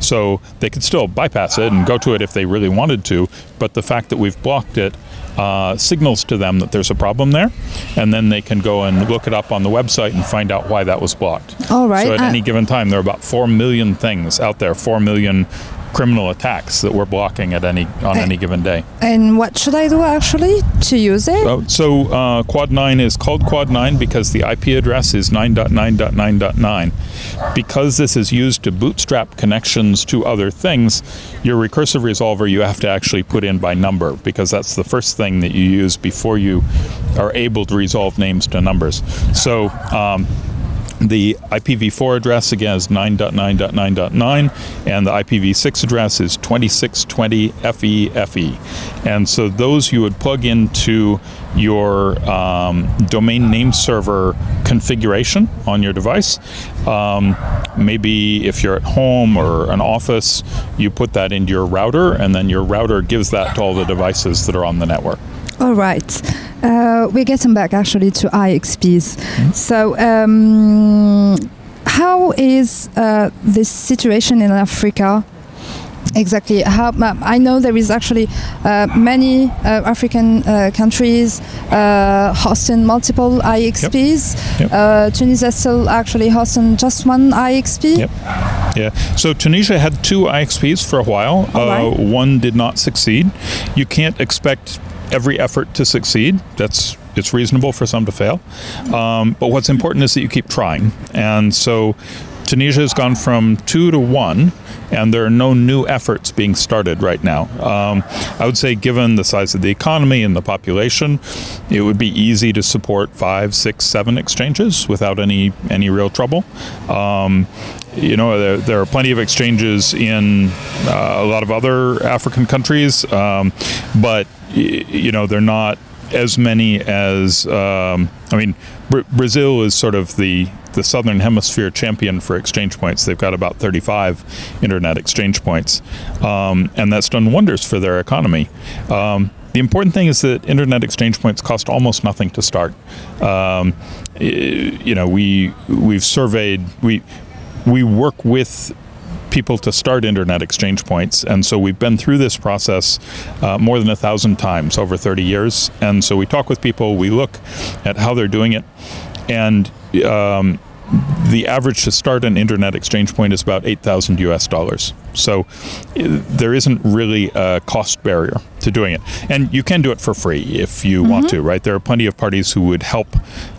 So they could still bypass it and go to it if they really wanted to, but the fact that we've blocked it uh, signals to them that there's a problem there, and then they can go and look it up on the website and find out why that was blocked. All right. So at uh, any given time, there are about four million things out there, four million criminal attacks that we're blocking at any on any given day. And what should I do actually to use it? Oh, so uh, Quad 9 is called Quad 9 because the IP address is 9.9.9.9. Because this is used to bootstrap connections to other things, your recursive resolver you have to actually put in by number because that's the first thing that you use before you are able to resolve names to numbers. So um, the IPv4 address again is 9.9.9.9, and the IPv6 address is 2620 FEFE. And so those you would plug into your um, domain name server configuration on your device. Um, maybe if you're at home or an office, you put that into your router, and then your router gives that to all the devices that are on the network. All right. Uh, we're getting back actually to IXPs. Mm-hmm. So, um, how is uh, this situation in Africa Exactly. How, I know there is actually uh, many uh, African uh, countries uh, hosting multiple IXPs. Yep. Yep. Uh, Tunisia still actually hosting just one IXP. Yep. Yeah. So Tunisia had two IXPs for a while. Right. One did not succeed. You can't expect every effort to succeed. That's it's reasonable for some to fail. Um, but what's important is that you keep trying. And so Tunisia has gone from two to one, and there are no new efforts being started right now. Um, I would say, given the size of the economy and the population, it would be easy to support five, six, seven exchanges without any any real trouble. Um, you know, there, there, are plenty of exchanges in uh, a lot of other African countries, um, but you know they're not as many as um, I mean, Br- Brazil is sort of the the southern hemisphere champion for exchange points. They've got about 35 internet exchange points, um, and that's done wonders for their economy. Um, the important thing is that internet exchange points cost almost nothing to start. Um, you know, we we've surveyed we we work with people to start internet exchange points. And so we've been through this process uh, more than a thousand times over 30 years. And so we talk with people, we look at how they're doing it. And um, the average to start an internet exchange point is about 8,000 US dollars. So there isn't really a cost barrier to doing it. And you can do it for free if you mm-hmm. want to, right? There are plenty of parties who would help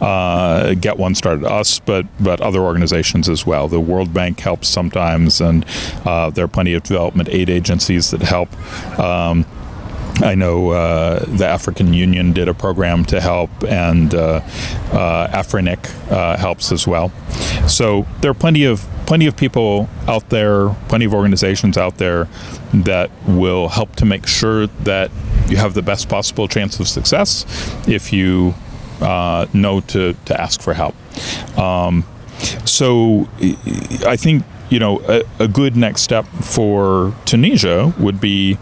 uh, get one started, us, but, but other organizations as well. The World Bank helps sometimes, and uh, there are plenty of development aid agencies that help. Um, I know uh, the African Union did a program to help, and uh, uh, Afrinic uh, helps as well. So there are plenty of plenty of people out there, plenty of organizations out there that will help to make sure that you have the best possible chance of success if you uh, know to to ask for help. Um, so I think you know a, a good next step for Tunisia would be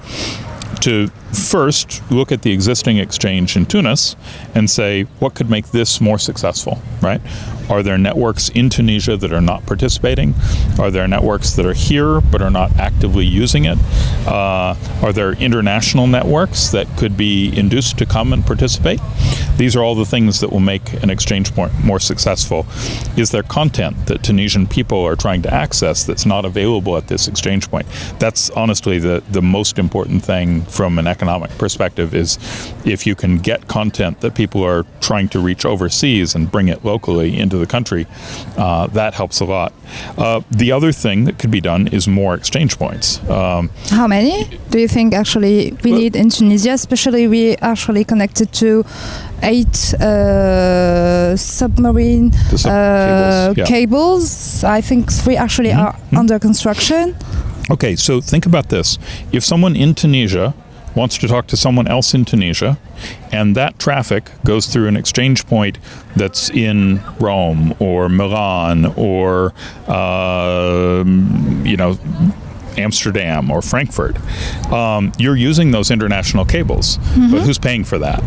to first look at the existing exchange in Tunis and say, what could make this more successful, right? Are there networks in Tunisia that are not participating? Are there networks that are here but are not actively using it? Uh, are there international networks that could be induced to come and participate? These are all the things that will make an exchange more, more successful. Is there content that Tunisian people are trying to access that's not available at this exchange point? That's honestly the, the most important thing from an economic perspective is if you can get content that people are trying to reach overseas and bring it locally into the country, uh, that helps a lot. Uh, the other thing that could be done is more exchange points. Um, How many do you think actually we need in Tunisia? Especially we actually connected to eight uh, submarine sub uh, cables, yeah. cables, I think three actually mm -hmm. are mm -hmm. under construction. Okay, so think about this. If someone in Tunisia wants to talk to someone else in Tunisia, and that traffic goes through an exchange point that's in Rome or Milan or, uh, you know, Amsterdam or Frankfurt, um, you're using those international cables. Mm-hmm. But who's paying for that?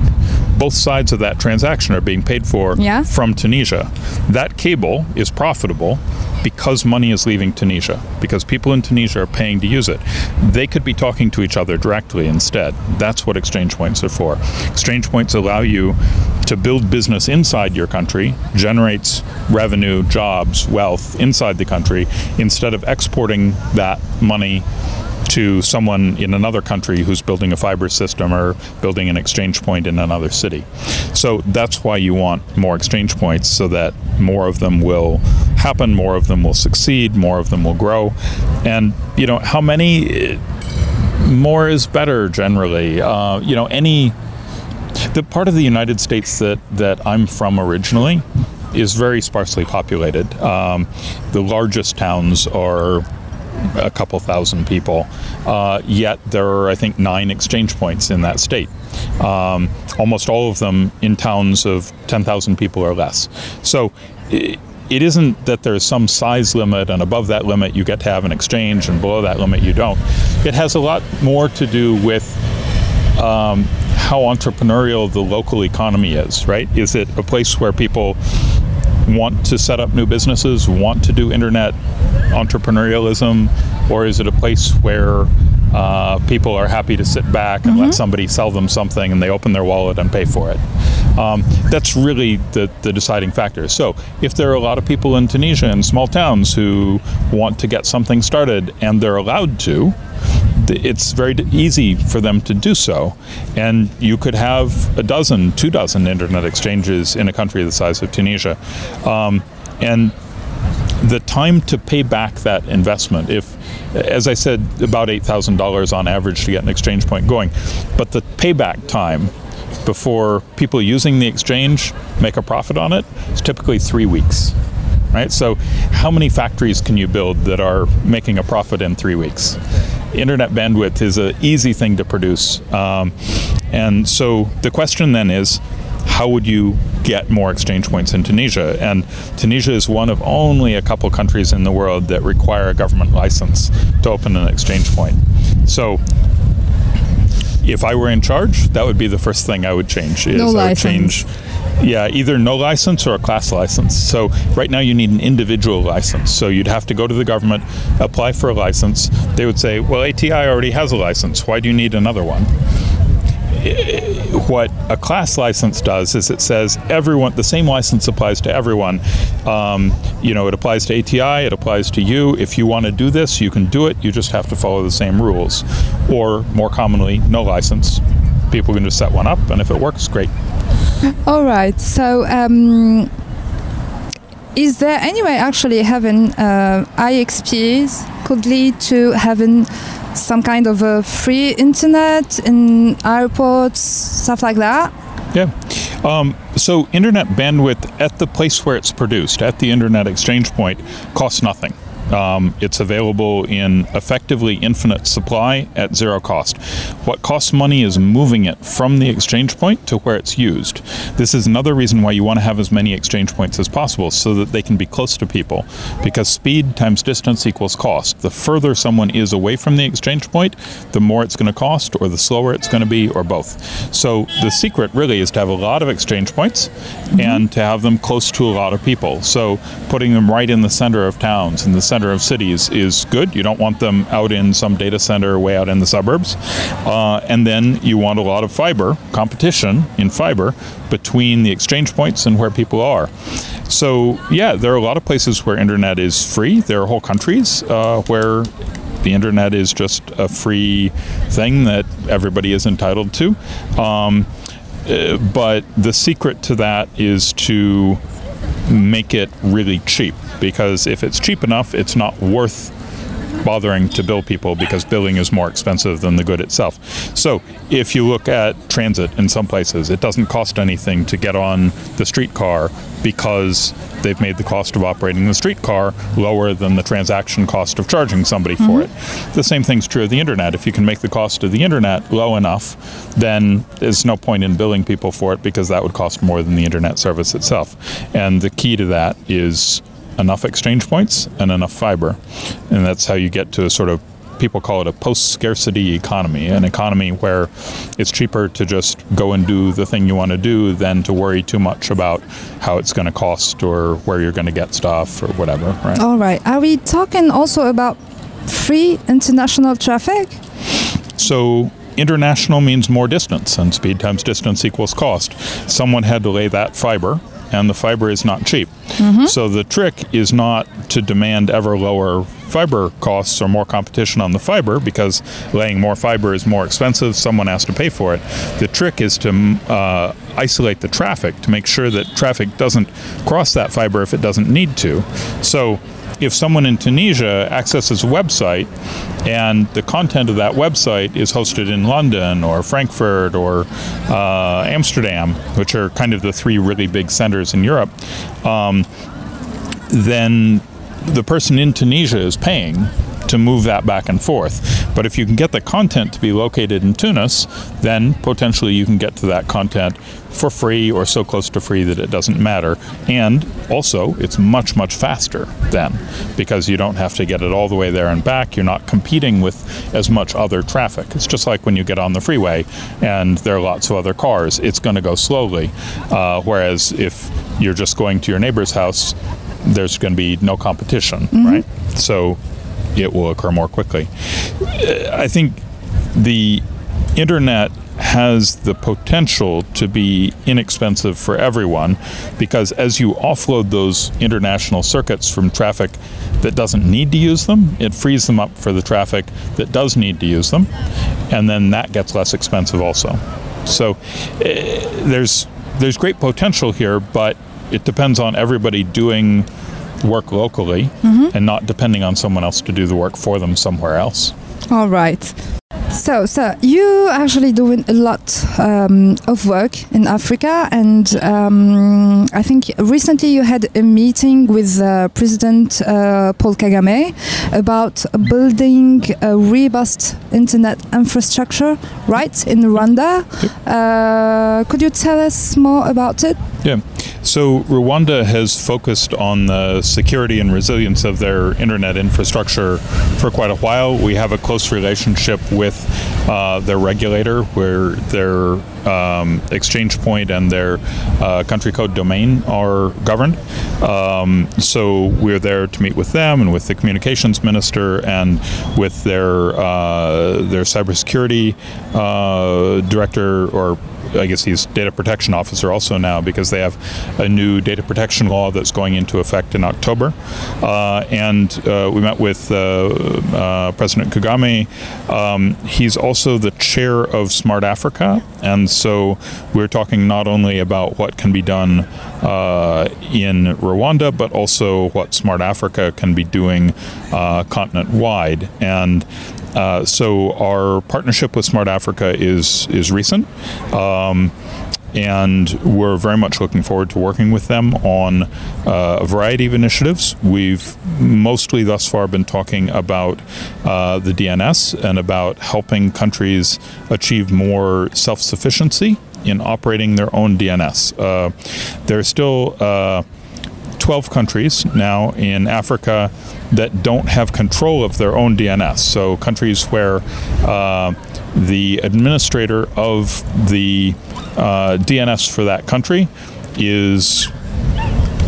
Both sides of that transaction are being paid for yeah. from Tunisia. That cable is profitable because money is leaving Tunisia, because people in Tunisia are paying to use it. They could be talking to each other directly instead. That's what exchange points are for. Exchange points allow you to build business inside your country, generates revenue, jobs, wealth inside the country, instead of exporting that money to someone in another country who's building a fiber system or building an exchange point in another city. So that's why you want more exchange points so that more of them will happen, more of them will succeed, more of them will grow. And, you know, how many? More is better generally. Uh, you know, any. The part of the United States that, that I'm from originally is very sparsely populated. Um, the largest towns are a couple thousand people. Uh, yet there are, I think, nine exchange points in that state. Um, almost all of them in towns of 10,000 people or less. So it, it isn't that there's some size limit and above that limit you get to have an exchange and below that limit you don't. It has a lot more to do with um, how entrepreneurial the local economy is, right? Is it a place where people want to set up new businesses, want to do internet entrepreneurialism, or is it a place where uh, people are happy to sit back and let somebody sell them something and they open their wallet and pay for it. Um, that's really the, the deciding factor. So, if there are a lot of people in Tunisia in small towns who want to get something started and they're allowed to, it's very easy for them to do so. And you could have a dozen, two dozen internet exchanges in a country the size of Tunisia. Um, and the time to pay back that investment, if, as I said, about $8,000 on average to get an exchange point going, but the payback time before people using the exchange make a profit on it is typically three weeks. Right? So, how many factories can you build that are making a profit in three weeks? Internet bandwidth is an easy thing to produce. Um, and so, the question then is how would you get more exchange points in Tunisia? And Tunisia is one of only a couple countries in the world that require a government license to open an exchange point. So if I were in charge, that would be the first thing I would change. Is No I would license. change yeah, either no license or a class license. So right now you need an individual license. So you'd have to go to the government, apply for a license. They would say, "Well, ATI already has a license. Why do you need another one?" what a class license does is it says everyone the same license applies to everyone um, you know it applies to ati it applies to you if you want to do this you can do it you just have to follow the same rules or more commonly no license people can just set one up and if it works great All right. So, um, is there any way actually having uh, IXPs could lead to having some kind of a free internet in airports, stuff like that? Yeah. Um, so internet bandwidth at the place where it's produced, at the internet exchange point, costs nothing. Um, it's available in effectively infinite supply at zero cost. What costs money is moving it from the exchange point to where it's used. This is another reason why you want to have as many exchange points as possible so that they can be close to people. Because speed times distance equals cost. The further someone is away from the exchange point, the more it's going to cost, or the slower it's going to be, or both. So the secret really is to have a lot of exchange points and to have them close to a lot of people. So putting them right in the center of towns, in the center of cities, is good. You don't want them out in some data center way out in the suburbs. Uh, and then you want a lot of fiber, competition in fiber between the exchange points and where people are. So, yeah, there are a lot of places where internet is free. There are whole countries uh, where the internet is just a free thing that everybody is entitled to. Um, uh, but the secret to that is to make it really cheap because if it's cheap enough, it's not worth bothering to bill people because billing is more expensive than the good itself. So, if you look at transit in some places, it doesn't cost anything to get on the streetcar because they've made the cost of operating the streetcar lower than the transaction cost of charging somebody for mm-hmm. it. The same thing's true of the internet. If you can make the cost of the internet low enough, then there's no point in billing people for it because that would cost more than the internet service itself. And the key to that is enough exchange points and enough fiber. And that's how you get to a sort of people call it a post scarcity economy, an economy where it's cheaper to just go and do the thing you want to do than to worry too much about how it's going to cost or where you're going to get stuff or whatever, right? All right. Are we talking also about free international traffic? So international means more distance, and speed times distance equals cost. Someone had to lay that fiber, and the fiber is not cheap. So the trick is not to demand ever lower fiber costs or more competition on the fiber because laying more fiber is more expensive. Someone has to pay for it. The trick is to uh, isolate the traffic to make sure that traffic doesn't cross that fiber if it doesn't need to. So if someone in Tunisia accesses a website and the content of that website is hosted in London or Frankfurt or uh, Amsterdam, which are kind of the three really big centers in Europe, um, then the person in Tunisia is paying to move that back and forth. But if you can get the content to be located in Tunis, then potentially you can get to that content for free or so close to free that it doesn't matter. And also, it's much, much faster then because you don't have to get it all the way there and back. You're not competing with as much other traffic. It's just like when you get on the freeway and there are lots of other cars, it's going to go slowly. Uh, whereas if you're just going to your neighbor's house, there's going to be no competition, right? So it will occur more quickly. Uh, I think the internet has the potential to be inexpensive for everyone because as you offload those international circuits from traffic that doesn't need to use them, it frees them up for the traffic that does need to use them, and then that gets less expensive also. So uh, there's there's great potential here, but it depends on everybody doing work locally mm-hmm. and not depending on someone else to do the work for them somewhere else. All right. So, so you actually doing a lot um, of work in Africa, and um, I think recently you had a meeting with uh, President uh, Paul Kagame about building a robust internet infrastructure, right in Rwanda. Yep. Uh, could you tell us more about it? Yeah. So Rwanda has focused on the security and resilience of their internet infrastructure for quite a while. We have a close relationship with uh, their regulator, where their um, exchange point and their uh, country code domain are governed. Um, so we're there to meet with them and with the communications minister and with their uh, their cybersecurity uh, director or I guess he's data protection officer also now because they have a new data protection law that's going into effect in October. Uh, and uh, we met with uh, uh, President Kagame. Um, he's also the chair of Smart Africa, and so we're talking not only about what can be done uh, in Rwanda, but also what Smart Africa can be doing continent wide. And uh, so our partnership with Smart Africa is is recent. Um, and we're very much looking forward to working with them on uh, a variety of initiatives. We've mostly thus far been talking about uh, the DNS and about helping countries achieve more self sufficiency in operating their own DNS. Uh, there are still uh, 12 countries now in Africa that don't have control of their own DNS. So, countries where uh, the administrator of the uh, DNS for that country is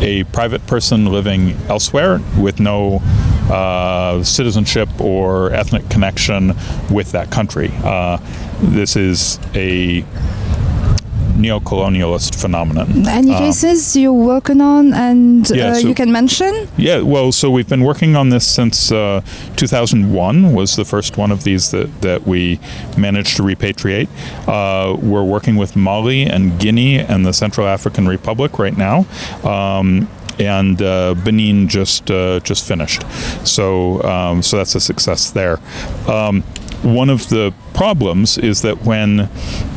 a private person living elsewhere with no uh, citizenship or ethnic connection with that country. Uh, this is a neo-colonialist phenomenon. Any um, cases you're working on and yeah, uh, so, you can mention? Yeah, well, so we've been working on this since uh, 2001 was the first one of these that, that we managed to repatriate. Uh, we're working with Mali and Guinea and the Central African Republic right now. Um, and uh, Benin just uh, just finished. So um, so that's a success there. Um, one of the problems is that when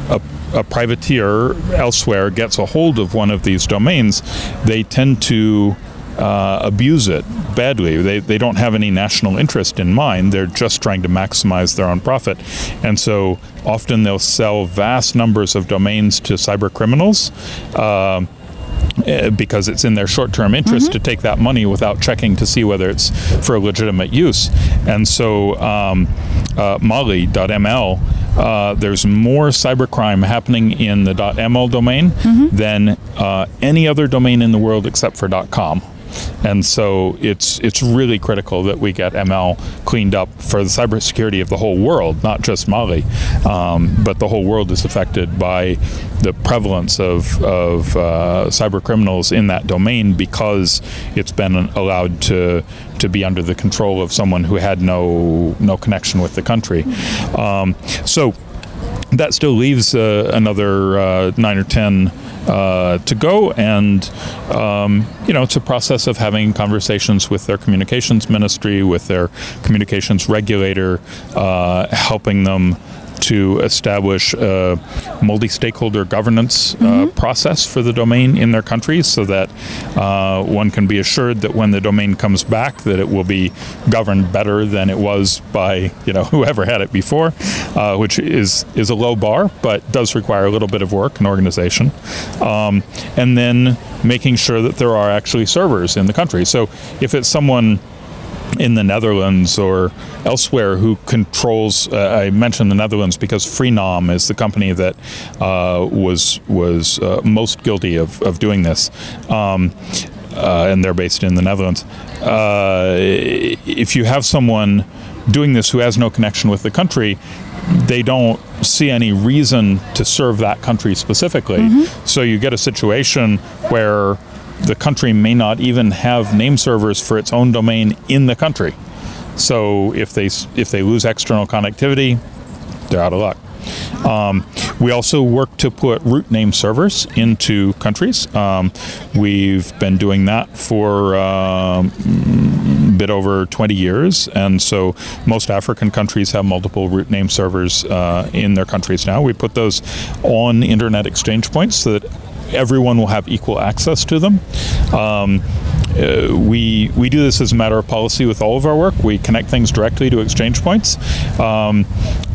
a a privateer elsewhere gets a hold of one of these domains, they tend to uh, abuse it badly. They, they don't have any national interest in mind. They're just trying to maximize their own profit. And so often they'll sell vast numbers of domains to cyber criminals. Uh, because it's in their short-term interest mm-hmm. to take that money without checking to see whether it's for a legitimate use, and so um, uh, Mali.ml uh, there's more cybercrime happening in the .ml domain mm-hmm. than uh, any other domain in the world except for .com. And so it's it's really critical that we get ML cleaned up for the cybersecurity of the whole world, not just Mali, um, but the whole world is affected by the prevalence of, of uh, cyber criminals in that domain because it's been allowed to to be under the control of someone who had no no connection with the country. Um, so that still leaves uh, another uh, nine or ten uh, to go, and um, you know it's a process of having conversations with their communications ministry, with their communications regulator, uh, helping them to establish a multi-stakeholder governance uh, mm-hmm. uh, process for the domain in their countries so that uh, one can be assured that when the domain comes back that it will be governed better than it was by you know [laughs] whoever had it before uh, which is is a low bar but does require a little bit of work and organization um, and then making sure that there are actually servers in the country so if it's someone in the Netherlands or elsewhere who controls. Uh, I mentioned the Netherlands because Freenom is the company that uh, was was uh, most guilty of, of doing this. Um, uh, and they're based in the Netherlands. Uh, if you have someone doing this who has no connection with the country, they don't see any reason to serve that country specifically. So you get a situation where the country may not even have name servers for its own domain in the country. So if they if they lose external connectivity, they're out of luck. Um, we also work to put root name servers into countries. Um, we've been doing that for um, a bit over 20 years, and so most African countries have multiple root name servers uh, in their countries now. We put those on internet exchange points so that everyone will have equal access to them. Um, uh, we we do this as a matter of policy with all of our work. We connect things directly to exchange points. Um,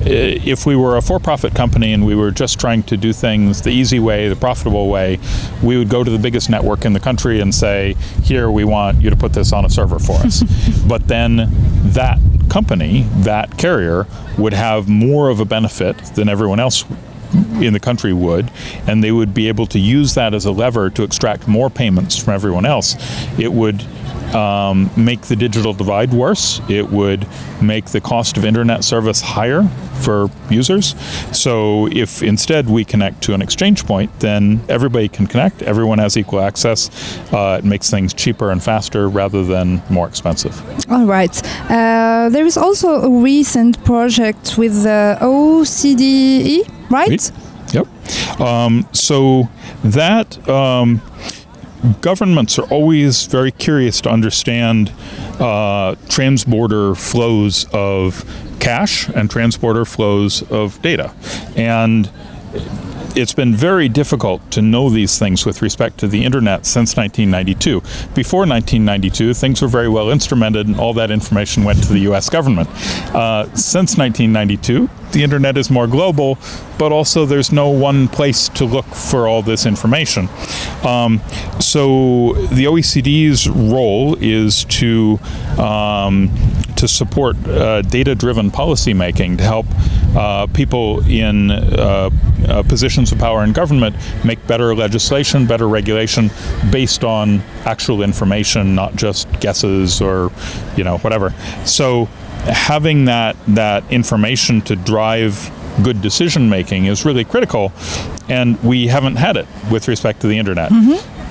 if we were a for-profit company and we were just trying to do things the easy way, the profitable way, we would go to the biggest network in the country and say, "Here, we want you to put this on a server for us." [laughs] but then that company, that carrier, would have more of a benefit than everyone else in the country would, and they would be able to use that as a lever to extract more payments from everyone else. It would um, make the digital divide worse. It would make the cost of internet service higher for users. So if instead we connect to an exchange point, then everybody can connect. Everyone has equal access. Uh, it makes things cheaper and faster rather than more expensive. All right. Uh, there is also a recent project with the OCDE, right? Right. Yep. Um, so that um, governments are always very curious to understand uh, transborder flows of cash and transborder flows of data, and it's been very difficult to know these things with respect to the internet since 1992. Before 1992, things were very well instrumented, and all that information went to the U.S. government. Uh, since 1992, the internet is more global, but also there's no one place to look for all this information. Um, so the OECD's role is to um, to support uh, data-driven policymaking to help uh, people in uh, uh, positions of power in government make better legislation, better regulation based on actual information, not just guesses or you know whatever. So having that that information to drive good decision making is really critical, and we haven't had it with respect to the internet.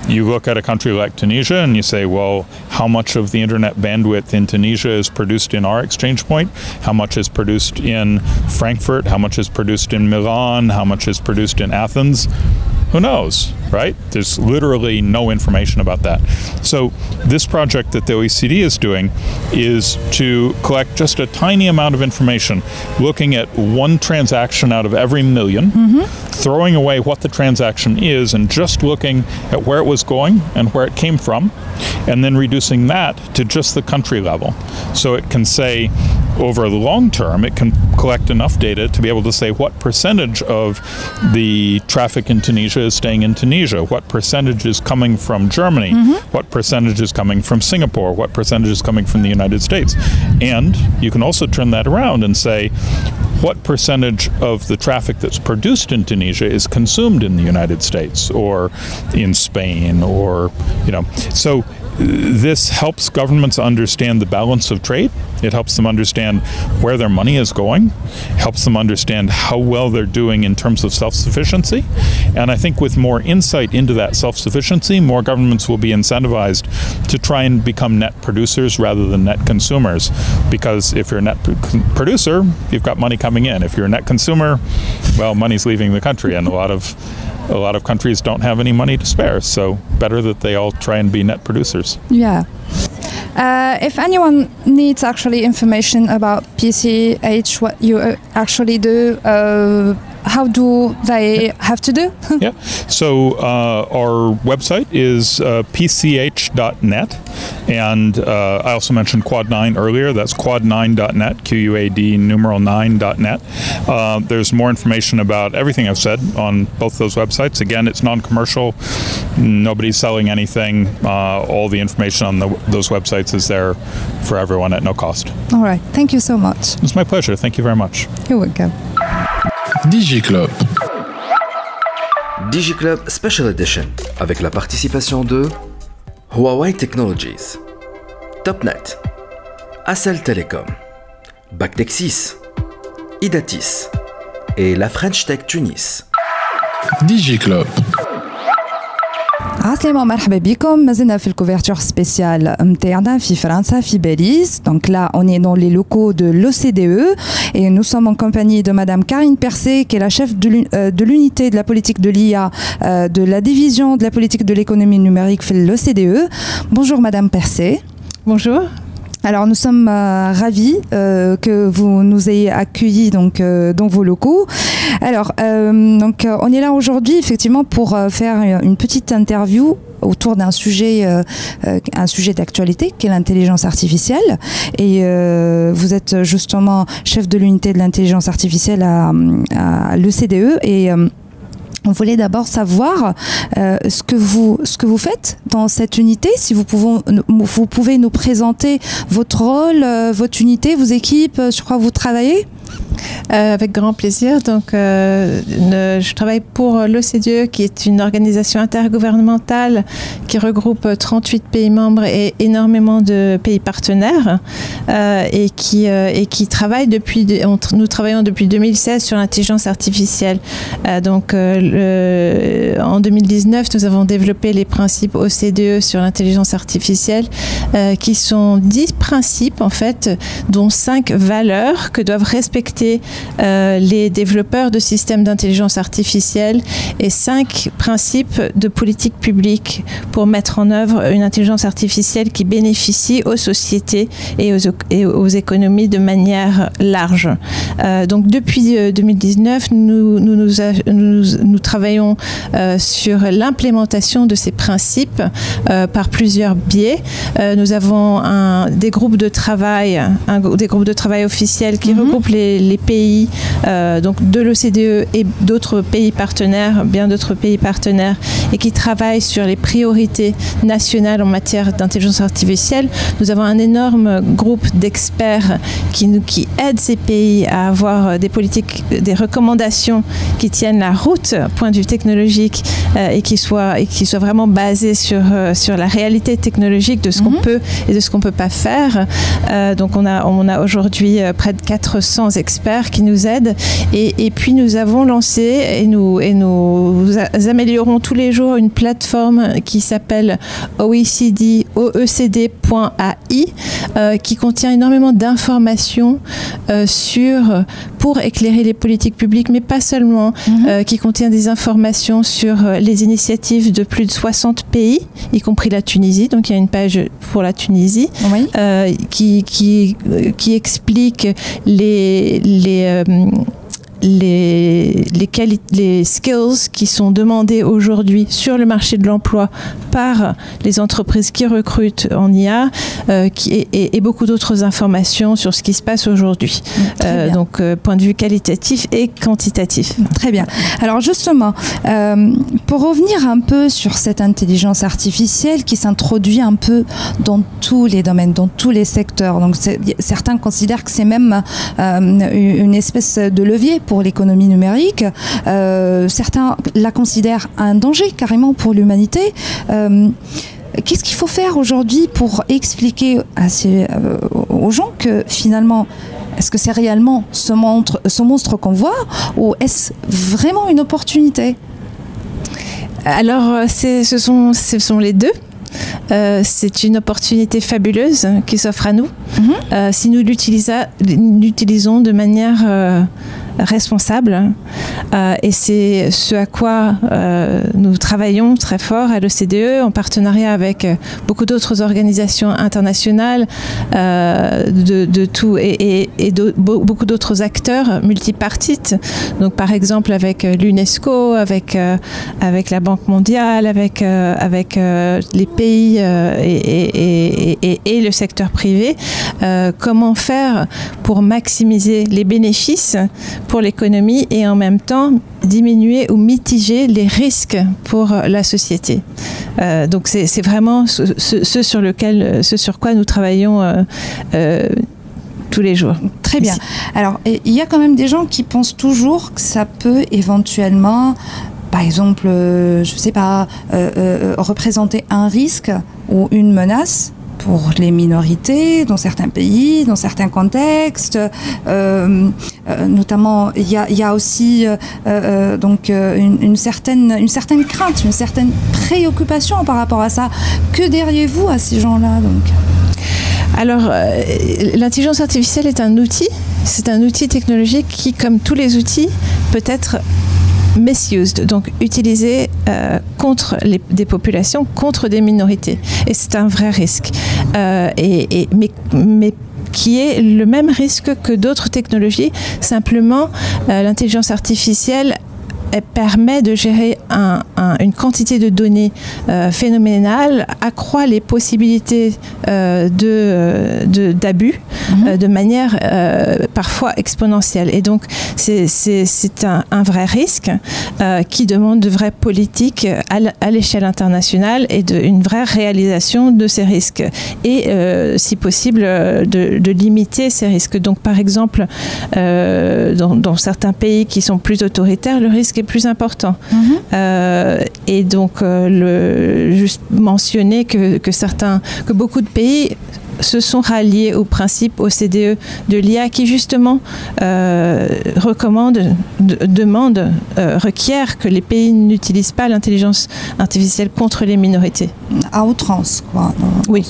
You look at a country like Tunisia and you say, well, how much of the internet bandwidth in Tunisia is produced in our exchange point? How much is produced in Frankfurt? How much is produced in Milan? How much is produced in Athens? Who knows, right? There's literally no information about that. So, this project that the OECD is doing is to collect just a tiny amount of information, looking at one transaction out of every 1000000 mm-hmm. throwing away what the transaction is, and just looking at where it was going and where it came from, and then reducing that to just the country level. So, it can say, over the long term, it can collect enough data to be able to say what percentage of the traffic in Tunisia is staying in Tunisia, what percentage is coming from Germany, mm-hmm. what percentage is coming from Singapore, what percentage is coming from the United States. And you can also turn that around and say, what percentage of the traffic that's produced in Tunisia is consumed in the United States or in Spain or, you know. So uh, this helps governments understand the balance of trade. It helps them understand where their money is going, helps them understand how well they're doing in terms of self sufficiency. And I think with more insight into that self sufficiency, more governments will be incentivized to try and become net producers rather than net consumers. Because if you're a net producer, you've got money coming in. If you're a net consumer, well, money's leaving the country, and a lot of a lot of countries don't have any money to spare. So better that they all try and be net producers. Yeah. Uh, if anyone needs actually information about PCH, what you uh, actually do, uh, how do they have to do? yeah. So uh, our website is uh, pch.net, and uh, I also mentioned Quad9 earlier. That's quad9.net, Q-U-A-D numeral 9.net. Uh, there's more information about everything I've said on both those websites. Again, it's non-commercial. Nobody's selling anything. Uh, all the information on the, those websites is there for everyone at no cost. All right. Thank you so much. It's my pleasure. Thank you very much. You're welcome. DigiClub. DigiClub Special Edition avec la participation de Huawei Technologies, Topnet, Acel Telecom, Bactexis, Idatis. Et la French Tech Tunis. DigiClub. عسلامة مرحبا بكم مازلنا في الكوفرتور سبيسيال نتاعنا في فرنسا في باريس donc là on est dans les locaux de l'OCDE et nous sommes en compagnie de madame Karine Percé qui est la chef de l'unité de la politique de l'IA de la division de la politique de l'économie numérique في l'OCDE bonjour madame Percé bonjour alors nous sommes euh, ravis euh, que vous nous ayez accueillis donc euh, dans vos locaux. Alors donc on est là aujourd'hui effectivement pour faire une petite interview autour d'un sujet, d'actualité qui est l'intelligence artificielle. Et vous êtes justement chef de l'unité de l'intelligence artificielle à, à l'ECDE et on voulait d'abord savoir euh, ce, que vous, ce que vous faites dans cette unité, si vous pouvez, nous présenter votre rôle, euh, votre unité, vos équipes, sur quoi vous travaillez euh, avec grand plaisir. Donc, euh, je travaille pour l'OCDE, qui est une organisation intergouvernementale qui regroupe 38 pays membres et énormément de pays partenaires, euh, et qui et qui travaille depuis. nous travaillons depuis 2016 sur l'intelligence artificielle. donc, en 2019, nous avons développé les principes OCDE sur l'intelligence artificielle, qui sont 10 principes en fait, dont 5 valeurs que doivent respecter euh, les développeurs de systèmes d'intelligence artificielle et cinq principes de politique publique pour mettre en œuvre une intelligence artificielle qui bénéficie aux sociétés et aux, économies de manière large. Euh, donc depuis 2019, euh, nous, nous, nous, travaillons sur l'implémentation de ces principes par plusieurs biais. nous avons un, des groupes de travail, un, des groupes de travail officiels qui mhm. regroupent les, les pays euh, donc de l'OCDE et d'autres pays partenaires, bien d'autres pays partenaires, et qui travaillent sur les priorités nationales en matière d'intelligence artificielle. Nous avons un énorme groupe d'experts qui, qui aident ces pays à avoir des politiques, des recommandations qui tiennent la route, point de vue technologique, euh, et qui soient, et qui soient vraiment basées sur, euh, sur la réalité technologique de ce qu'on mhm. peut et de ce qu'on ne peut pas faire. donc on a, on a aujourd'hui près de 400 experts qui nous aident. Et, puis nous avons lancé et nous, et nous améliorons tous les jours une plateforme qui s'appelle OECD, oecd.ai, euh, qui contient énormément d'informations euh, sur, pour éclairer les politiques publiques, mais pas seulement, mhm. euh, qui contient des informations sur les initiatives de plus de 60 pays, y compris la Tunisie. Donc il y a une page pour la Tunisie qui, qui, qui explique les, les euh, les, les, les skills qui sont demandés aujourd'hui sur le marché de l'emploi par les entreprises qui recrutent en IA euh, qui, et, beaucoup d'autres informations sur ce qui se passe aujourd'hui. Euh, donc, euh, point de vue qualitatif et quantitatif. Très bien. Alors, justement, pour revenir un peu sur cette intelligence artificielle qui s'introduit un peu dans tous les domaines, dans tous les secteurs. Donc, certains considèrent que c'est même une espèce de levier pour l'économie numérique. Euh, certains la considèrent un danger carrément pour l'humanité. Euh, qu'est-ce qu'il faut faire aujourd'hui pour expliquer à ces, euh, aux gens que finalement, est-ce que c'est réellement ce monstre, ce monstre qu'on voit ou est-ce vraiment une opportunité? Alors, ce sont, ce sont les deux. c'est une opportunité fabuleuse qui s'offre à nous mhm. si nous l'utilisons de manière responsable. Euh, et c'est ce à quoi euh, nous travaillons très fort à l'OCDE en partenariat avec euh, beaucoup d'autres organisations internationales de, tout et, et, beaucoup d'autres acteurs multipartites. Donc par exemple avec l'UNESCO, avec, avec la Banque mondiale, avec, avec les pays et, et, le secteur privé. comment faire pour maximiser les bénéfices pour l'économie et en même temps diminuer ou mitiger les risques pour la société. Euh, donc c'est vraiment ce, sur lequel, ce sur quoi nous travaillons. Euh, euh, tous les jours. Très bien. Alors, il y a quand même des gens qui pensent toujours que ça peut éventuellement par exemple, je ne sais pas, représenter un risque ou une menace pour les minorités dans certains pays, dans certains contextes. Euh, euh, notamment, il y a, aussi euh, donc une, certaine, une certaine crainte, une certaine préoccupation par rapport à ça. Que diriez-vous à ces gens-là donc? Alors, l'intelligence artificielle est un outil, c'est un outil technologique qui, comme tous les outils, peut être misused, donc utilisé euh, contre des populations, contre des minorités. Et c'est un vrai risque. Euh, et, mais, mais qui est le même risque que d'autres technologies. Simplement, euh, l'intelligence artificielle elle permet de gérer une quantité de données euh, phénoménale, accroît les possibilités euh, euh, de, d'abus mhm. de manière parfois exponentielle. Et donc, c'est, un, vrai risque qui demande de vraies politiques à, l'échelle internationale et de, une vraie réalisation de ces risques. Et, si possible, de, limiter ces risques. Donc, par exemple, dans, dans certains pays qui sont plus autoritaires, le risque est plus important. Mhm. Euh, et donc, euh, le, juste mentionner que, que, certains, que beaucoup de pays se sont ralliés au principe OCDE de l'IA qui justement euh, recommande, demande, requiert que les pays n'utilisent pas l'intelligence artificielle contre les minorités. À outrance, quoi. Oui.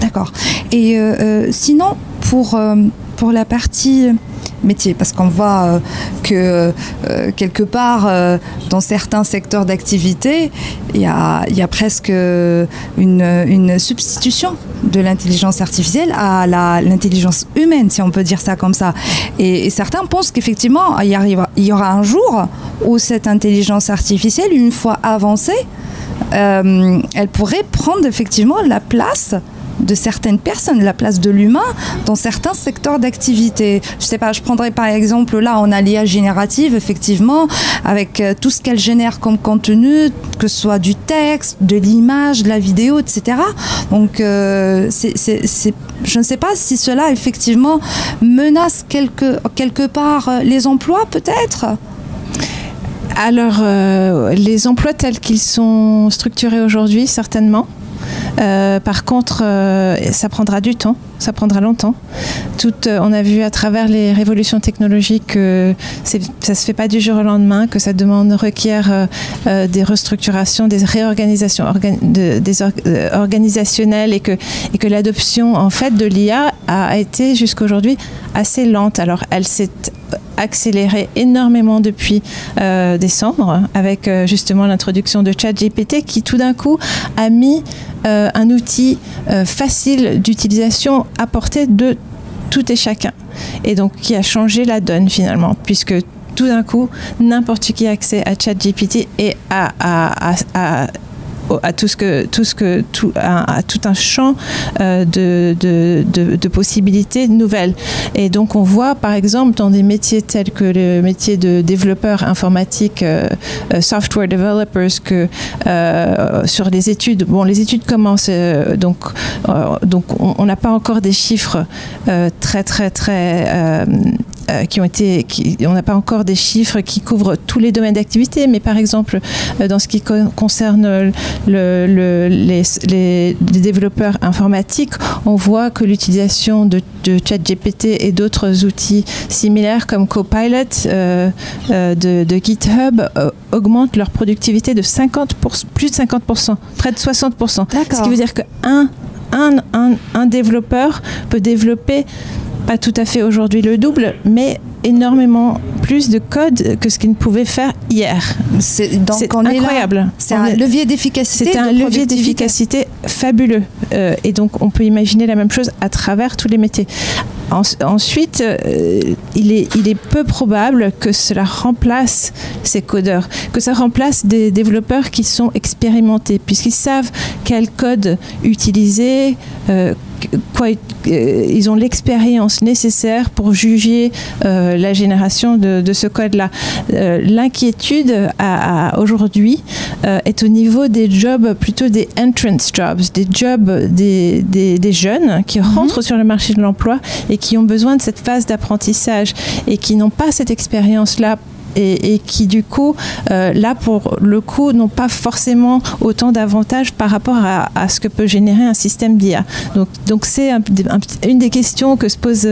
D'accord. Et sinon, pour, pour la partie métier parce qu'on voit euh, que euh, quelque part euh, dans certains secteurs d'activité il y a, y a, presque une, une, substitution de l'intelligence artificielle à l'intelligence humaine si on peut dire ça comme ça et, certains pensent qu'effectivement il, il y aura un jour où cette intelligence artificielle une fois avancée elle pourrait prendre effectivement la place de certaines personnes, la place de l'humain dans certains secteurs d'activité. Je sais pas, je prendrais par exemple là, on a l'IA générative, effectivement, avec euh, tout ce qu'elle génère comme contenu, que ce soit du texte, de l'image, de la vidéo, etc. Donc, euh, je ne sais pas si cela effectivement menace quelque, quelque part euh, les emplois, peut-être? Alors, les emplois tels qu'ils sont structurés aujourd'hui, certainement. Euh, par contre, euh, ça prendra du temps, ça prendra longtemps. Tout, euh, on a vu à travers les révolutions technologiques que ça se fait pas du jour au lendemain, que ça demande, requiert des restructurations, des réorganisations organisationnelles et que, et que l'adoption en fait de l'IA a été jusqu'aujourd'hui assez lente. Alors, elle s'est accéléré énormément depuis euh, décembre avec euh, justement l'introduction de ChatGPT qui tout d'un coup a mis euh, un outil facile d'utilisation à portée de tout et chacun et donc qui a changé la donne finalement puisque tout d'un coup, n'importe qui a accès à ChatGPT et à, à, à tout ce que tout ce que tout à, tout un champ euh, de, de, de, possibilités nouvelles. Et donc on voit par exemple dans des métiers tels que le métier de développeur informatique euh, euh, software developers que sur les études bon les études commencent donc donc on n'a pas encore des chiffres très très très euh, qui ont été, qui, on n'a pas encore des chiffres qui couvrent tous les domaines d'activité, mais par exemple, euh, dans ce qui concerne le, les, les, développeurs informatiques, on voit que l'utilisation de, de ChatGPT et d'autres outils similaires comme Copilot euh, de, de, GitHub augmente leur productivité de 50 plus de 50%, près de 60%. Ce qui veut dire qu'un un, un, un développeur peut développer pas tout à fait aujourd'hui le double, mais énormément plus de code que ce qu'il ne pouvait faire hier. C'est incroyable. C'est un levier d'efficacité. C'est un levier d'efficacité fabuleux. Euh, et donc on peut imaginer la même chose à travers tous les métiers. ensuite, euh, il, est, il est peu probable que cela remplace ces codeurs, que ça remplace des développeurs qui sont expérimentés, puisqu'ils savent quel code utiliser, euh, quoi, ils ont l'expérience nécessaire pour juger euh, la génération de, ce code-là. Euh, l'inquiétude aujourd'hui euh, est au niveau des jobs, plutôt des entrance jobs, des jobs des, des, jeunes qui mhm. rentrent sur le marché de l'emploi et qui ont besoin de cette phase d'apprentissage et qui n'ont pas cette expérience-là et, qui du coup, là pour le coup, n'ont pas forcément autant d'avantages par rapport à, ce que peut générer un système d'IA. Donc, donc c'est une des questions que se posent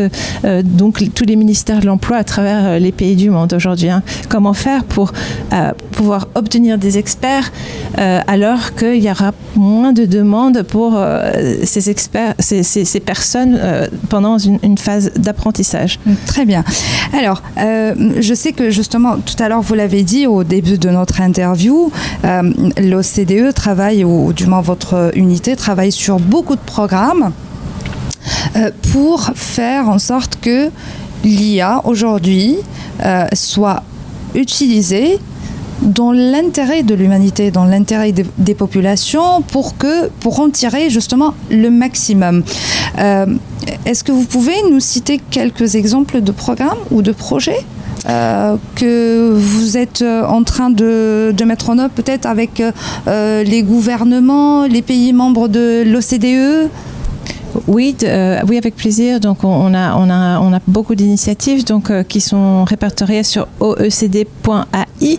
donc tous les ministères de l'emploi à travers les pays du monde aujourd'hui. Hein. Comment faire pour pouvoir obtenir des experts alors qu'il y aura moins de demandes pour ces experts, ces, ces, personnes pendant une, phase d'apprentissage. Très bien. Alors, euh, je sais que justement, tout à l'heure, vous l'avez dit au début de notre interview, euh, l'OCDE travaille, ou du moins votre unité travaille sur beaucoup de programmes euh, pour faire en sorte que l'IA aujourd'hui soit utilisée dans l'intérêt de l'humanité, dans l'intérêt des, populations, pour, que, pour en tirer justement le maximum. Euh, est-ce que vous pouvez nous citer quelques exemples de programmes ou de projets? euh, que vous êtes en train de, mettre en œuvre peut-être avec euh, les gouvernements, les pays membres de l'OCDE oui, euh, oui, avec plaisir. Donc, on a, on a, on a beaucoup d'initiatives donc, euh, qui sont répertoriées sur oecd.ai.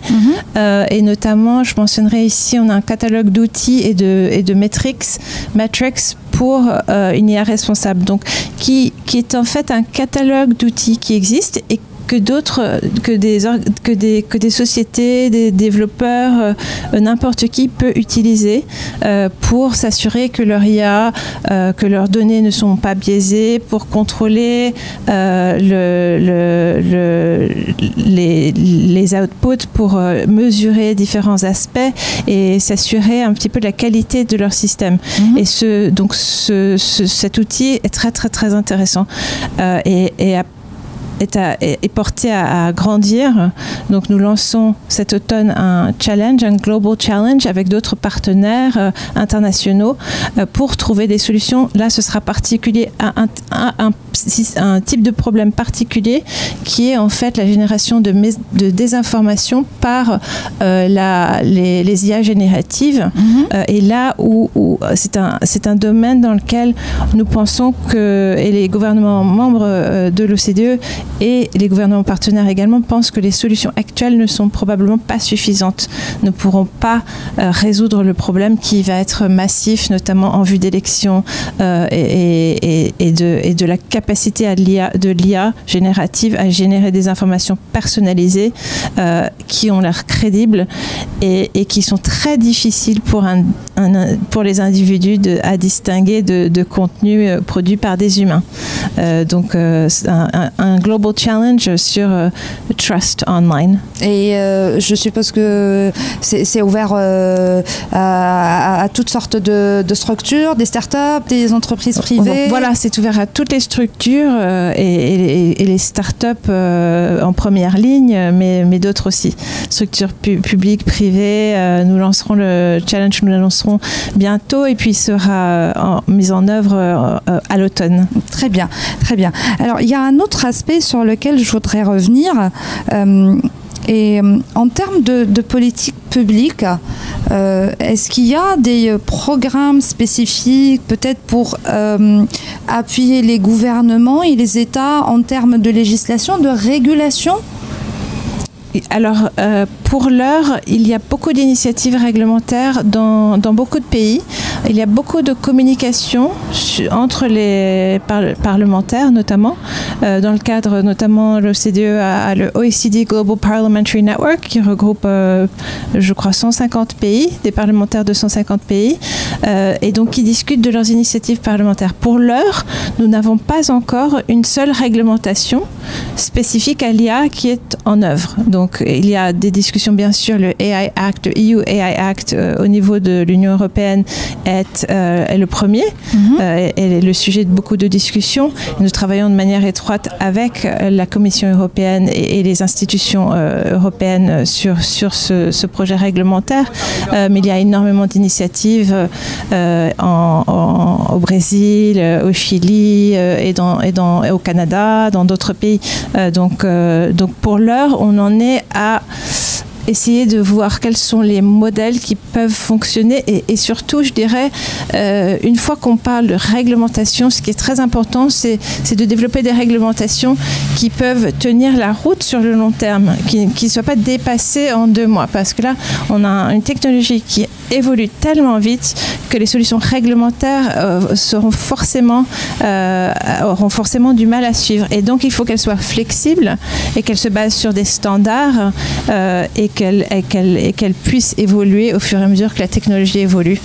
Euh, et notamment, je mentionnerai ici, on a un catalogue d'outils et de, et de metrics, metrics pour une IA responsable. Donc, qui, qui est en fait un catalogue d'outils qui existe et que d'autres, que des, que, des, que des sociétés, des développeurs, euh, n'importe qui peut utiliser euh, pour s'assurer que leur IA, euh, que leurs données ne sont pas biaisées, pour contrôler le, le, les, les, outputs, pour mesurer différents aspects et s'assurer un petit peu de la qualité de leur système. Mhm. Et ce, donc ce, cet outil est très très très intéressant. et, et est, porté à, grandir. Donc nous lançons cet automne un challenge, un global challenge avec d'autres partenaires euh, internationaux euh, pour trouver des solutions. Là, ce sera particulier à un, un, type de problème particulier qui est en fait la génération de, de désinformation par euh, la, les, IA génératives. Mm-hmm. et là où, où c'est un, un domaine dans lequel nous pensons que, et les gouvernements membres de l'OCDE et les gouvernements partenaires également pensent que les solutions actuelles ne sont probablement pas suffisantes, ne pourront pas euh, résoudre le problème qui va être massif, notamment en vue d'élections euh, et, de, la capacité de l'IA générative à générer des informations personnalisées euh, qui ont l'air crédibles et, qui sont très difficiles pour, un, les individus à distinguer de, de contenus produits par des humains. donc un, un global challenge sur euh, Trust Online. Et euh, je suppose que c'est ouvert euh, à, toutes sortes de, structures, des startups, des entreprises privées. Voilà, c'est ouvert à toutes les structures et, les startups en première ligne, mais, mais d'autres aussi. Structures publiques, privées. nous lancerons le challenge, nous le lancerons bientôt et puis il sera en, mis en œuvre à l'automne. Très bien, très bien. Alors il y a un autre aspect sur lequel je voudrais revenir. Euh, et euh, en termes de, politique publique, euh, est-ce qu'il y a des programmes spécifiques peut-être pour appuyer les gouvernements et les États en termes de législation, de régulation? Alors, euh, pour l'heure, il y a beaucoup d'initiatives réglementaires dans, beaucoup de pays. Il y a beaucoup de communication entre les parlementaires, notamment, euh, dans le cadre, notamment, l'OCDE a, le OECD Global Parliamentary Network, qui regroupe, euh, je crois, 150 pays, des parlementaires de 150 pays, et donc qui discutent de leurs initiatives parlementaires. Pour l'heure, nous n'avons pas encore une seule réglementation spécifique à l'IA qui est en œuvre. Donc, il y a des discussions, bien sûr, le AI Act, le EU AI Act euh, au niveau de l'Union européenne est, euh, est, le premier mhm. euh, et, le sujet de beaucoup de discussions. Nous travaillons de manière étroite avec la Commission européenne et, les institutions européennes sur, sur ce, projet réglementaire. mais il y a énormément d'initiatives au Brésil, au Chili et, dans, et, dans, et au Canada, dans d'autres pays. donc, donc pour l'heure, on en est à essayer de voir quels sont les modèles qui peuvent fonctionner et, surtout, je dirais, euh, une fois qu'on parle de réglementation, ce qui est très important, c'est de développer des réglementations qui peuvent tenir la route sur le long terme, qui ne soient pas dépassées en deux mois. Parce que là, on a une technologie qui évolue tellement vite que les solutions réglementaires euh, seront forcément, euh, auront forcément du mal à suivre. Et donc, il faut qu'elles soient flexibles et qu'elles se basent sur des standards qu'elles puissent évoluer au fur et à mesure que la technologie évolue.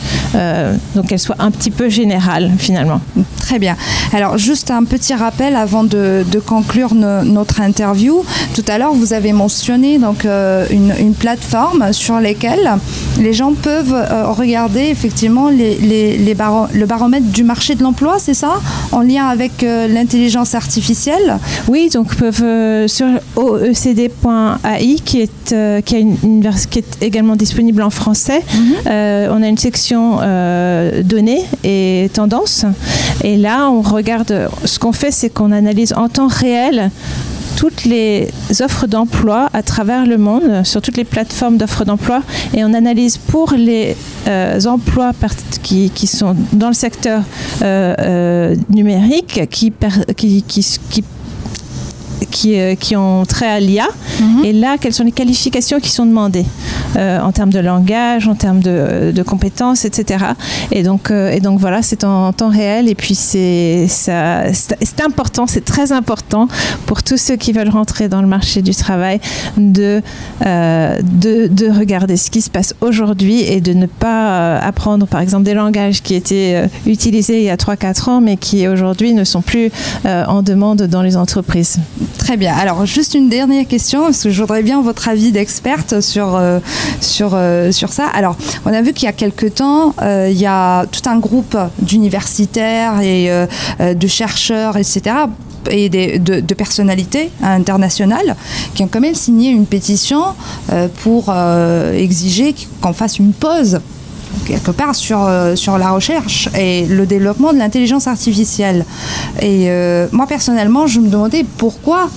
donc, qu'elles soient un petit peu générales, finalement. Très bien. Alors, juste un petit rappel avant de, conclure notre interview. Tout à l'heure, vous avez mentionné donc, une, une plateforme sur laquelle les gens peuvent regarder effectivement les, le baromètre du marché de l'emploi, c'est ça? En lien avec euh, l'intelligence artificielle? Oui, donc peuvent euh, sur oecd.ai qui est, euh, qui, a une, qui est également disponible en français. Mhm. on a une section données et tendances. Et là, on regarde, ce qu'on fait, c'est qu'on analyse en temps réel toutes les offres d'emploi à travers le monde, sur toutes les plateformes d'offres d'emploi, et on analyse pour les euh, emplois qui, qui, sont dans le secteur euh, euh, numérique, qui, qui, qui qui, euh, qui ont trait à l'IA. Mhm. Et là, quelles sont les qualifications qui sont demandées euh, en termes de langage, en termes de, de compétences, etc. Et donc, euh, et donc voilà, c'est en, temps réel. Et puis c'est important, c'est très important pour tous ceux qui veulent rentrer dans le marché du travail de, de, de, regarder ce qui se passe aujourd'hui et de ne pas apprendre, par exemple, des langages qui étaient utilisés il y a 3-4 ans, mais qui aujourd'hui ne sont plus en demande dans les entreprises. Très bien. Alors, juste une dernière question, parce que je voudrais bien votre avis d'experte sur, euh, sur, euh, sur ça. Alors, on a vu qu'il y a quelques temps, euh, il y a tout un groupe d'universitaires et de chercheurs, etc., et de, personnalités internationales qui ont quand même signé une pétition pour exiger qu'on fasse une pause quelque part sur, euh, sur la recherche et le développement de l'intelligence artificielle. Et euh, moi personnellement, je me demandais pourquoi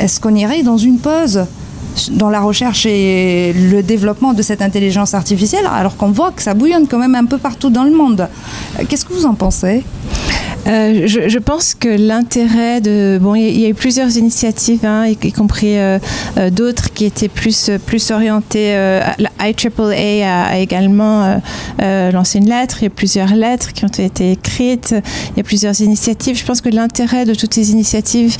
est-ce qu'on irait dans une pause? Dans la recherche et le développement de cette intelligence artificielle alors qu'on voit que ça bouillonne quand même un peu partout dans le monde. Qu'est-ce que vous en pensez? Euh, je, pense que l'intérêt de bon, il y, a eu plusieurs initiatives, hein, y, compris euh, euh, d'autres qui étaient plus plus orientées. la IAAA a, également lancé une lettre. Il y a plusieurs lettres qui ont été écrites. Il y a plusieurs initiatives. Je pense que l'intérêt de toutes ces initiatives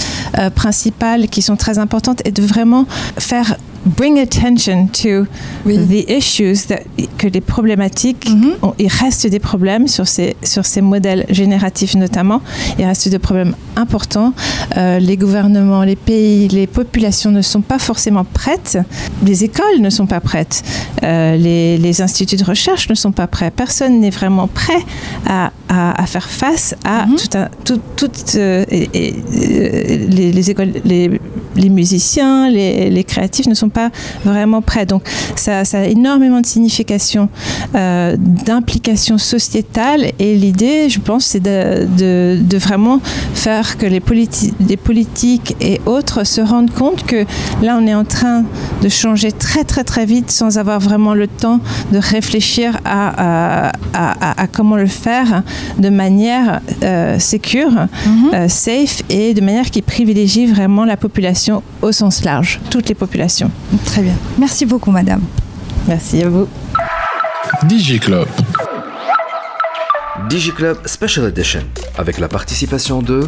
principales, qui sont très importantes, est de vraiment faire bring attention to the issues that, que les problématiques, mm-hmm. il reste des problèmes sur ces, sur ces modèles génératifs notamment, il reste des problèmes importants. Euh, les gouvernements, les pays, les populations ne sont pas forcément prêtes, les écoles ne sont pas prêtes, euh, les, les, instituts de recherche ne sont pas prêts, personne n'est vraiment prêt à, à, faire face à mm-hmm. tout un, tout, toutes euh, les, les, écoles, les, les musiciens, les, les créatifs ne sont pas vraiment prêt. Donc ça, a énormément de signification, euh, d'implication sociétale. Et l'idée, je pense, c'est de, de, vraiment faire que les, les politiques et autres se rendent compte que là, on est en train de changer très très très vite sans avoir vraiment le temps de réfléchir à, à, comment le faire de manière euh, sécure, mm-hmm. euh, safe et de manière qui privilégie vraiment la population au sens large, toutes les populations. Très bien. Merci beaucoup, madame. Merci à vous. DigiClub. DigiClub Special Edition avec la participation de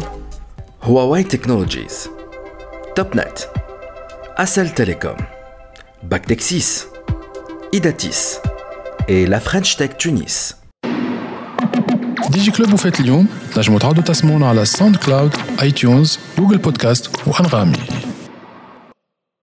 Huawei Technologies, Topnet, Accel Telecom, Bactexis, Idatis et la French Tech Tunis. DigiClub وفات اليوم تنجموا تعودوا تسمعونا على ساوند كلاود اي تيونز جوجل بودكاست وانغامي